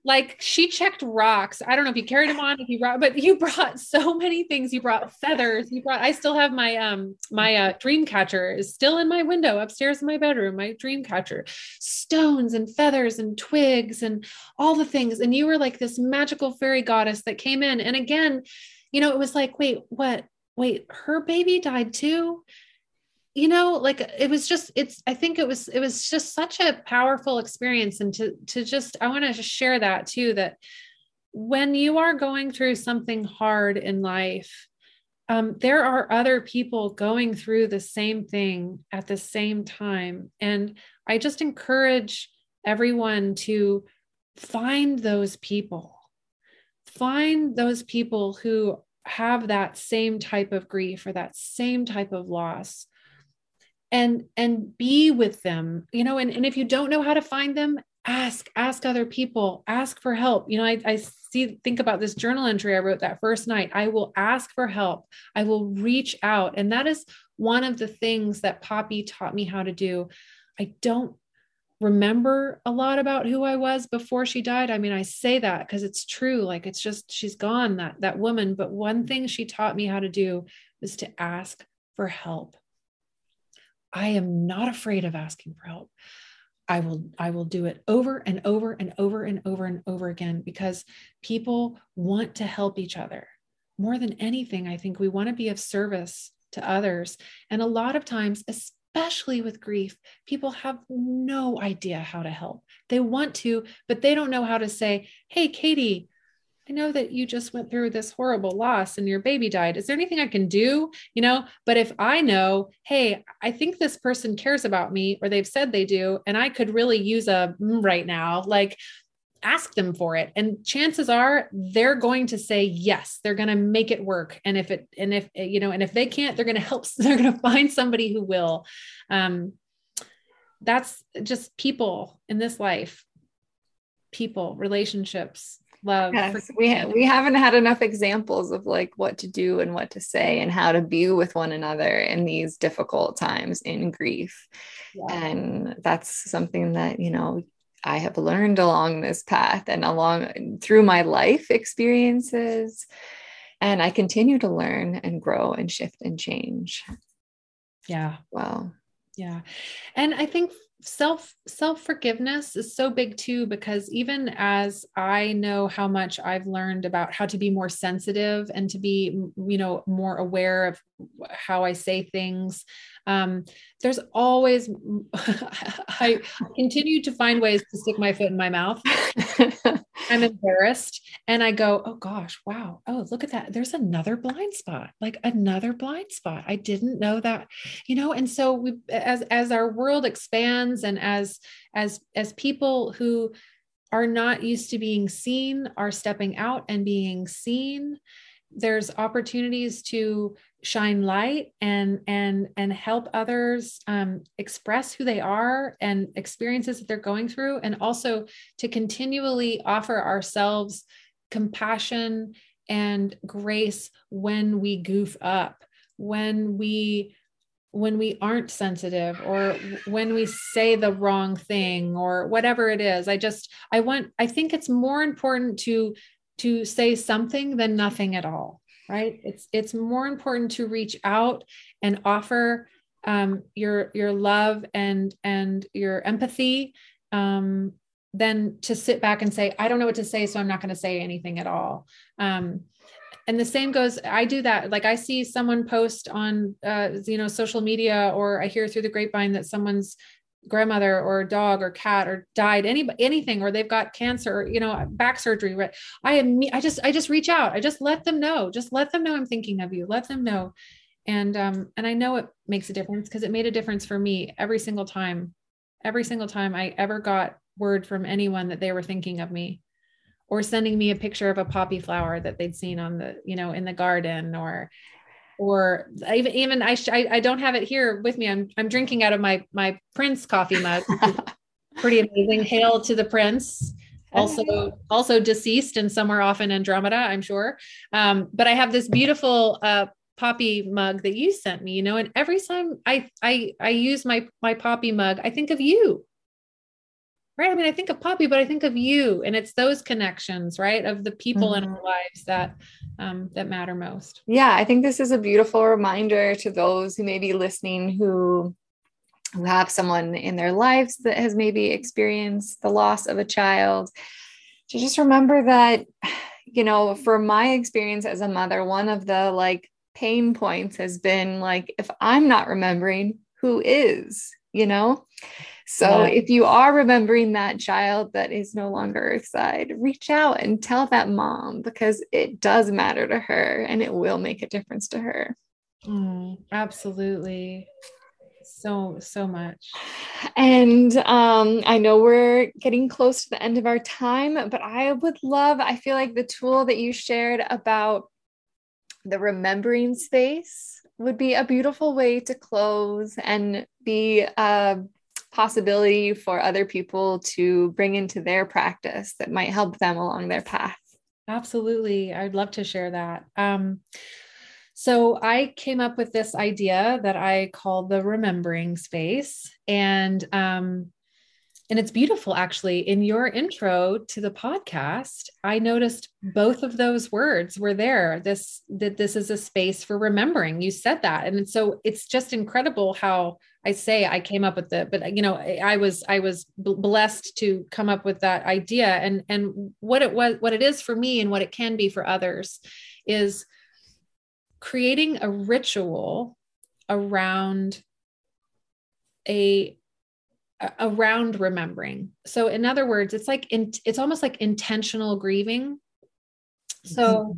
like she checked rocks. I don't know if you carried them on, if you brought, but you brought [LAUGHS] so many things. You brought feathers. You brought. I still have my um my uh, dream catcher is still in my window upstairs in my bedroom. My dream catcher, stones and feathers and twigs and all the things. And you were like this magical fairy goddess that came in. And again, you know, it was like, wait, what? Wait, her baby died too you know like it was just it's i think it was it was just such a powerful experience and to to just i want to share that too that when you are going through something hard in life um, there are other people going through the same thing at the same time and i just encourage everyone to find those people. Find those people who have that same type of grief or that same type of loss and and be with them you know and, and if you don't know how to find them ask ask other people ask for help. You know I, I see think about this journal entry i wrote that first night. I will ask for help. I will reach out. And that is one of the things that poppy taught me how to do. I don't remember a lot about who i was before she died. I mean i say that because it's true. Like it's just she's gone that that woman. But one thing she taught me how to do was to ask for help I am not afraid of asking for help. I will I will do it over and over and over and over and over again because people want to help each other. More than anything, I think we want to be of service to others. And a lot of times, especially with grief, people have no idea how to help. They want to, but they don't know how to say, "Hey, Katie, I know that you just went through this horrible loss and your baby died. Is there anything I can do? You know, but if I know, hey, I think this person cares about me or they've said they do, and I could really use a mm, right now, like ask them for it. And chances are they're going to say yes, they're going to make it work. And if it, and if, you know, and if they can't, they're going to help, [LAUGHS] they're going to find somebody who will. Um, that's just people in this life, people, relationships, love. Yes, we ha- we haven't had enough examples of like what to do and what to say and how to be with one another in these difficult times in grief. Yeah. And that's something that, you know, I have learned along this path and along through my life experiences. And I continue to learn and grow and shift and change. Yeah. Wow. Yeah. And I think self self forgiveness is so big too because even as i know how much i've learned about how to be more sensitive and to be you know more aware of how i say things um, there's always [LAUGHS] i continue to find ways to stick my foot in my mouth [LAUGHS] I'm embarrassed and I go, oh gosh, wow. Oh, look at that. There's another blind spot, like another blind spot. I didn't know that, you know, and so we as as our world expands and as as as people who are not used to being seen are stepping out and being seen, there's opportunities to shine light and and and help others um, express who they are and experiences that they're going through and also to continually offer ourselves compassion and grace when we goof up when we when we aren't sensitive or when we say the wrong thing or whatever it is. I just i want i think it's more important to to say something than nothing at all right? It's it's more important to reach out and offer um, your your love and and your empathy um, than to sit back and say i don't know what to say so i'm not going to say anything at all. Um, and the same goes i do that. Like i see someone post on uh, you know social media or i hear through the grapevine that someone's grandmother or dog or cat or died any anything or they've got cancer or, you know back surgery right? I am i just i just reach out. I just let them know. Just let them know i'm thinking of you. Let them know. And um and i know it makes a difference because it made a difference for me every single time every single time i ever got word from anyone that they were thinking of me or sending me a picture of a poppy flower that they'd seen on the you know in the garden or or even even I, I, I don't have it here with me. I'm I'm drinking out of my my Prince coffee mug. [LAUGHS] pretty amazing. Hail to the Prince. Also also deceased and somewhere off in Andromeda, I'm sure. Um, but I have this beautiful uh, poppy mug that you sent me. You know, and every time I I I use my my poppy mug, I think of you. Right? I mean, I think of Poppy, but I think of you, and it's those connections, right, of the people mm-hmm. in our lives that um, that matter most. Yeah, I think this is a beautiful reminder to those who may be listening who who have someone in their lives that has maybe experienced the loss of a child to just remember that you know for my experience as a mother one of the like pain points has been like if i'm not remembering who is you know so yeah. if you are remembering that child that is no longer earthside, reach out and tell that mom because it does matter to her and it will make a difference to her. Mm, absolutely. So, so much. And um, I know we're getting close to the end of our time, but I would love, I feel like the tool that you shared about the remembering space would be a beautiful way to close and be a possibility for other people to bring into their practice that might help them along their path. Absolutely. I'd love to share that. Um, so I came up with this idea that I call the remembering space. And um, and it's beautiful actually. In your intro to the podcast i noticed both of those words were there this that this is a space for remembering. You said that. And so it's just incredible how i say i came up with it but you know i was i was blessed to come up with that idea. And and what it was what it is for me and what it can be for others is creating a ritual around a around remembering. So in other words, it's like in, it's almost like intentional grieving. So mm-hmm.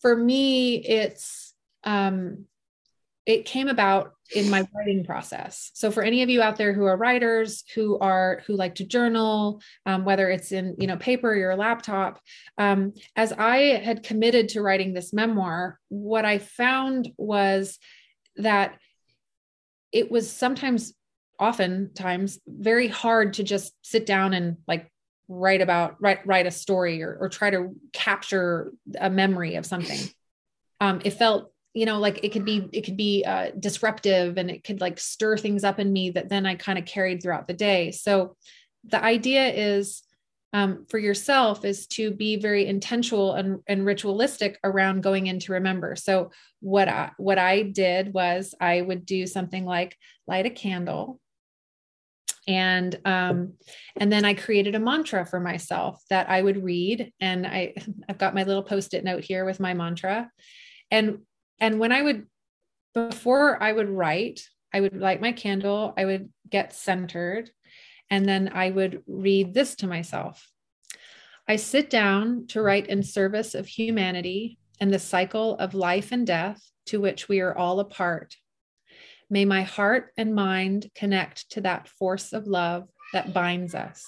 for me, it's um it came about in my writing process. So for any of you out there who are writers, who are who like to journal, um, whether it's in you know paper or your laptop, um, as I had committed to writing this memoir, what I found was that it was sometimes oftentimes very hard to just sit down and like write about write write a story or, or try to capture a memory of something. Um it felt you know like it could be it could be uh, disruptive and it could like stir things up in me that then i kind of carried throughout the day. So the idea is um, for yourself is to be very intentional and, and ritualistic around going in to remember. So what i what i did was i would do something like light a candle and um, and then i created a mantra for myself that i would read. And i [LAUGHS] i've got my little post-it note here with my mantra. And and when i would before i would write i would light my candle i would get centered and then i would read this to myself. I sit down to write in service of humanity and the cycle of life and death to which we are all a part May my heart and mind connect to that force of love that binds us.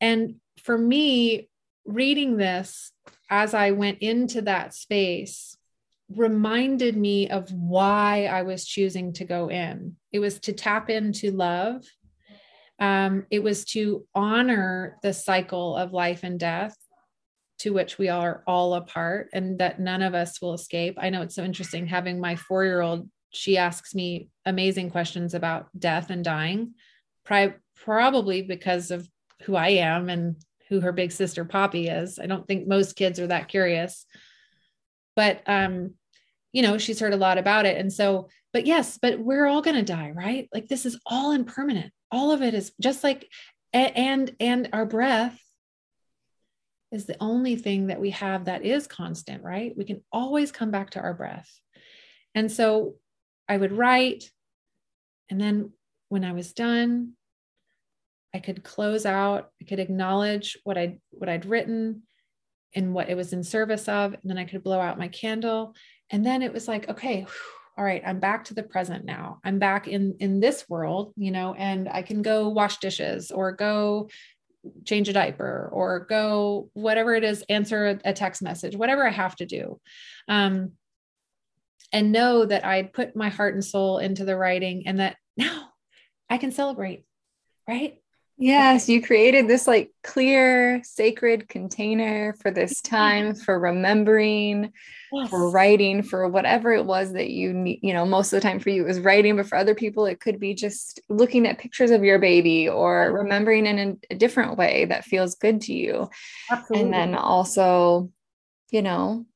And for me, reading this as I went into that space reminded me of why I was choosing to go in. It was to tap into love. Um, it was to honor the cycle of life and death to which we are all a part and that none of us will escape. I know it's so interesting having my four year old, she asks me amazing questions about death and dying, pri- probably because of who I am and who her big sister Poppy is. I don't think most kids are that curious. But um, you know, she's heard a lot about it. And so, but yes, but we're all going to die, right? Like this is all impermanent. All of it is just like and and our breath is the only thing that we have that is constant, right? We can always come back to our breath. And so I would write, and then when I was done, I could close out, I could acknowledge what I what I'd written and what it was in service of, and then I could blow out my candle. And then it was like, okay, all right, I'm back to the present now. I'm back in in this world, you know, and I can go wash dishes or go change a diaper or go whatever it is answer a text message whatever i have to do. Um, and know that i put my heart and soul into the writing and that now i can celebrate right Yes, you created this like clear, sacred container for this time for remembering, yes. for writing, for whatever it was that you need. You know, most of the time for you it was writing, but for other people, it could be just looking at pictures of your baby or remembering in a, different way that feels good to you. Absolutely. And then also, you know,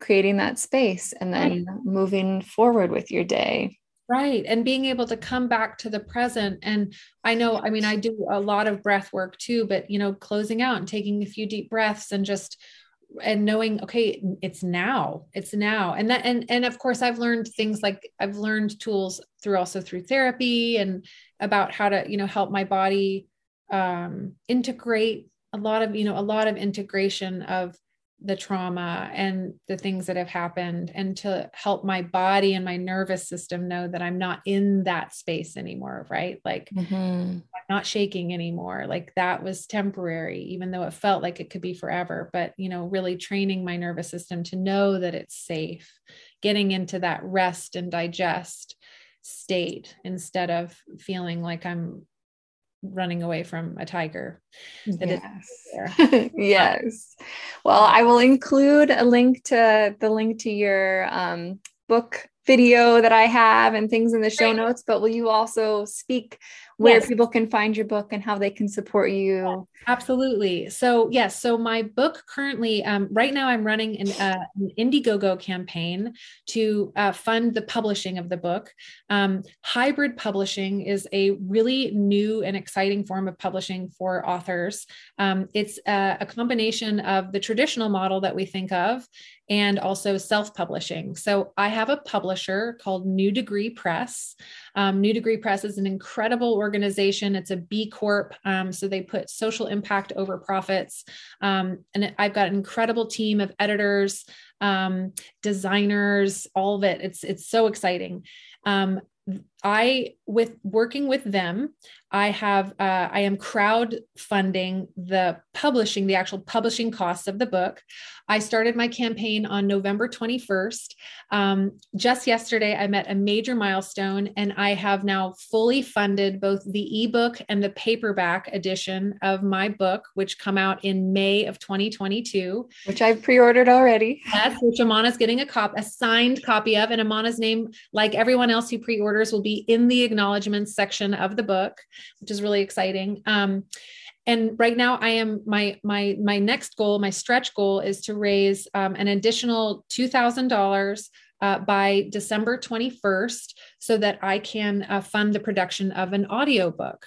creating that space and then right. moving forward with your day. Right. And being able to come back to the present. And I know, I mean, I do a lot of breath work too, but, you know, closing out and taking a few deep breaths and just, and knowing okay it's now it's now and that and and of course i've learned things like i've learned tools through also through therapy and about how to you know help my body um integrate a lot of you know a lot of integration of the trauma and the things that have happened and to help my body and my nervous system know that I'm not in that space anymore, right? Like mm-hmm. I'm not shaking anymore. Like that was temporary, even though it felt like it could be forever. But, you know, really training my nervous system to know that it's safe, getting into that rest and digest state instead of feeling like I'm running away from a tiger. yes. [LAUGHS] yes. Well, I will include a link to the link to your um, book video that I have and things in the show notes, but will you also speak where yes. people can find your book and how they can support you? Absolutely. So, yes. So, my book currently, um, right now, I'm running an, uh, an Indiegogo campaign to uh, fund the publishing of the book. Um, hybrid publishing is a really new and exciting form of publishing for authors. Um, it's a, a combination of the traditional model that we think of and also self publishing. So I have a publisher called New Degree Press. Um, New Degree Press is an incredible organization. It's a B Corp. Um, so they put social impact over profits. Um, and I've got an incredible team of editors, um, designers, all of it. It's, it's so exciting. I with working with them, I have uh, I am crowdfunding the publishing, the actual publishing costs of the book. I started my campaign on November 21st. Um, just yesterday, I met a major milestone, and I have now fully funded both the ebook and the paperback edition of my book, which come out in May of 2022. Which I've pre-ordered already. Yes, which Amana's getting a cop, a signed copy of, and Amana's name, like everyone else who pre-orders, will be in the acknowledgments section of the book, which is really exciting. Um, and right now i am my my my next goal my stretch goal is to raise um, an additional $2000 uh, by december 21st so that i can uh, fund the production of an audiobook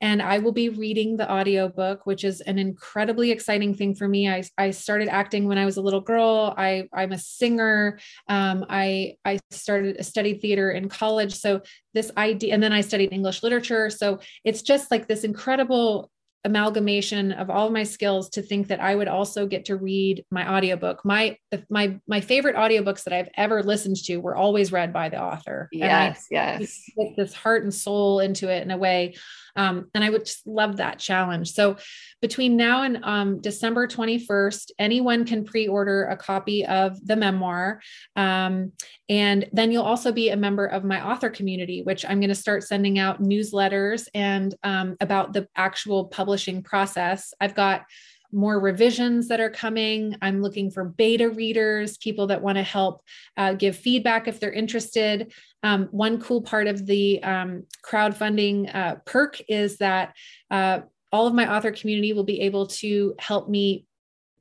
and I will be reading the audiobook, which is an incredibly exciting thing for me. I, I started acting when I was a little girl. I, I'm a singer. Um, I, I started studied theater in college. So this idea, and then I studied English literature. So it's just like this incredible amalgamation of all of my skills to think that I would also get to read my audiobook. My my my favorite audiobooks that I've ever listened to were always read by the author. Yes, yes. Put this heart and soul into it in a way um, and I would just love that challenge. So between now and um, December 21st, anyone can pre order a copy of the memoir. Um, and then you'll also be a member of my author community, which I'm going to start sending out newsletters and um, about the actual publishing process. I've got more revisions that are coming. I'm looking for beta readers, people that want to help uh, give feedback if they're interested. Um, one cool part of the um, crowdfunding uh, perk is that uh, all of my author community will be able to help me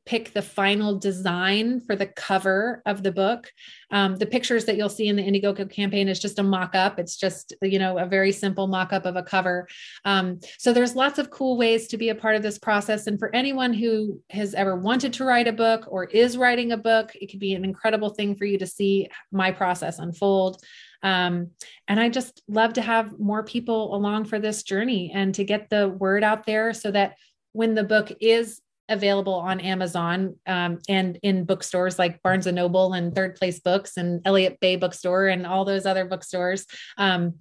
pick the final design for the cover of the book. Um, the pictures that you'll see in the Indiegogo campaign is just a mock up. It's just, you know, a very simple mock up of a cover. Um, so there's lots of cool ways to be a part of this process. And for anyone who has ever wanted to write a book or is writing a book, it could be an incredible thing for you to see my process unfold. Um, and I just love to have more people along for this journey and to get the word out there so that when the book is available on Amazon um, and in bookstores like Barnes and Noble and Third Place Books and Elliott Bay Bookstore and all those other bookstores. Um,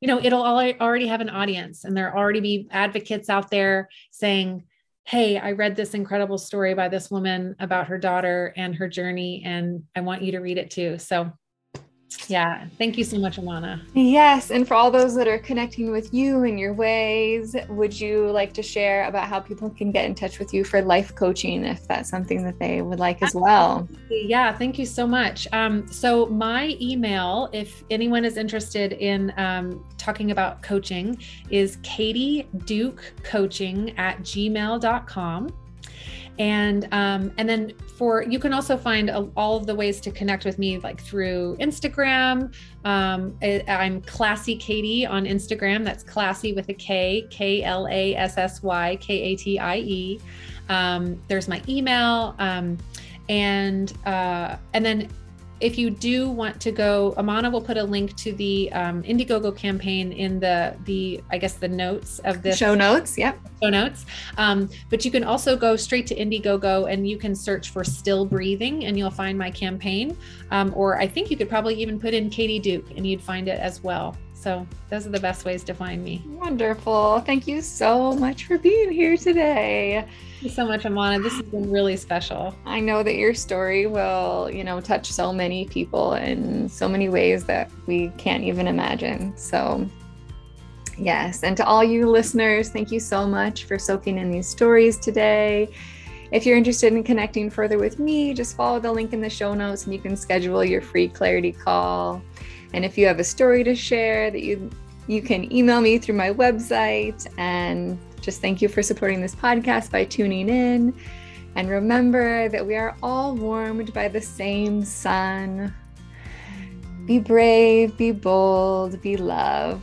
you know, it'll already have an audience, and there'll already be advocates out there saying, "Hey, I read this incredible story by this woman about her daughter and her journey, and I want you to read it too." So Yeah. Thank you so much, Amana. Yes. And for all those that are connecting with you in your ways, would you like to share about how people can get in touch with you for life coaching if that's something that they would like as well? Yeah. Thank you so much. Um, so, my email, if anyone is interested in um, talking about coaching, is Katie Duke Coaching at gmail.com and um, and then for you can also find all of the ways to connect with me like through instagram. Um, I, i'm klassy katie on instagram. That's classy with a k k l a s s y k a t i e. Um, there's my email. Um, and uh, and then if you do want to go, Amana will put a link to the um, Indiegogo campaign in the the I guess the notes of this show notes. Yep, show notes. Um, but you can also go straight to Indiegogo and you can search for "Still Breathing" and you'll find my campaign. Um, or I think you could probably even put in Katie Duke and you'd find it as well. So those are the best ways to find me. Wonderful. Thank you so much for being here today. Thank you so much, Amana. This has been really special. I know that your story will, you know, touch so many people in so many ways that we can't even imagine. So, yes. And to all you listeners, thank you so much for soaking in these stories today. If you're interested in connecting further with me, just follow the link in the show notes and you can schedule your free clarity call. And if you have a story to share that you you can email me through my website and just thank you for supporting this podcast by tuning in. And remember that we are all warmed by the same sun. Be brave, be bold, be love,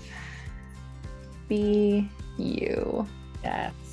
be you. Yes.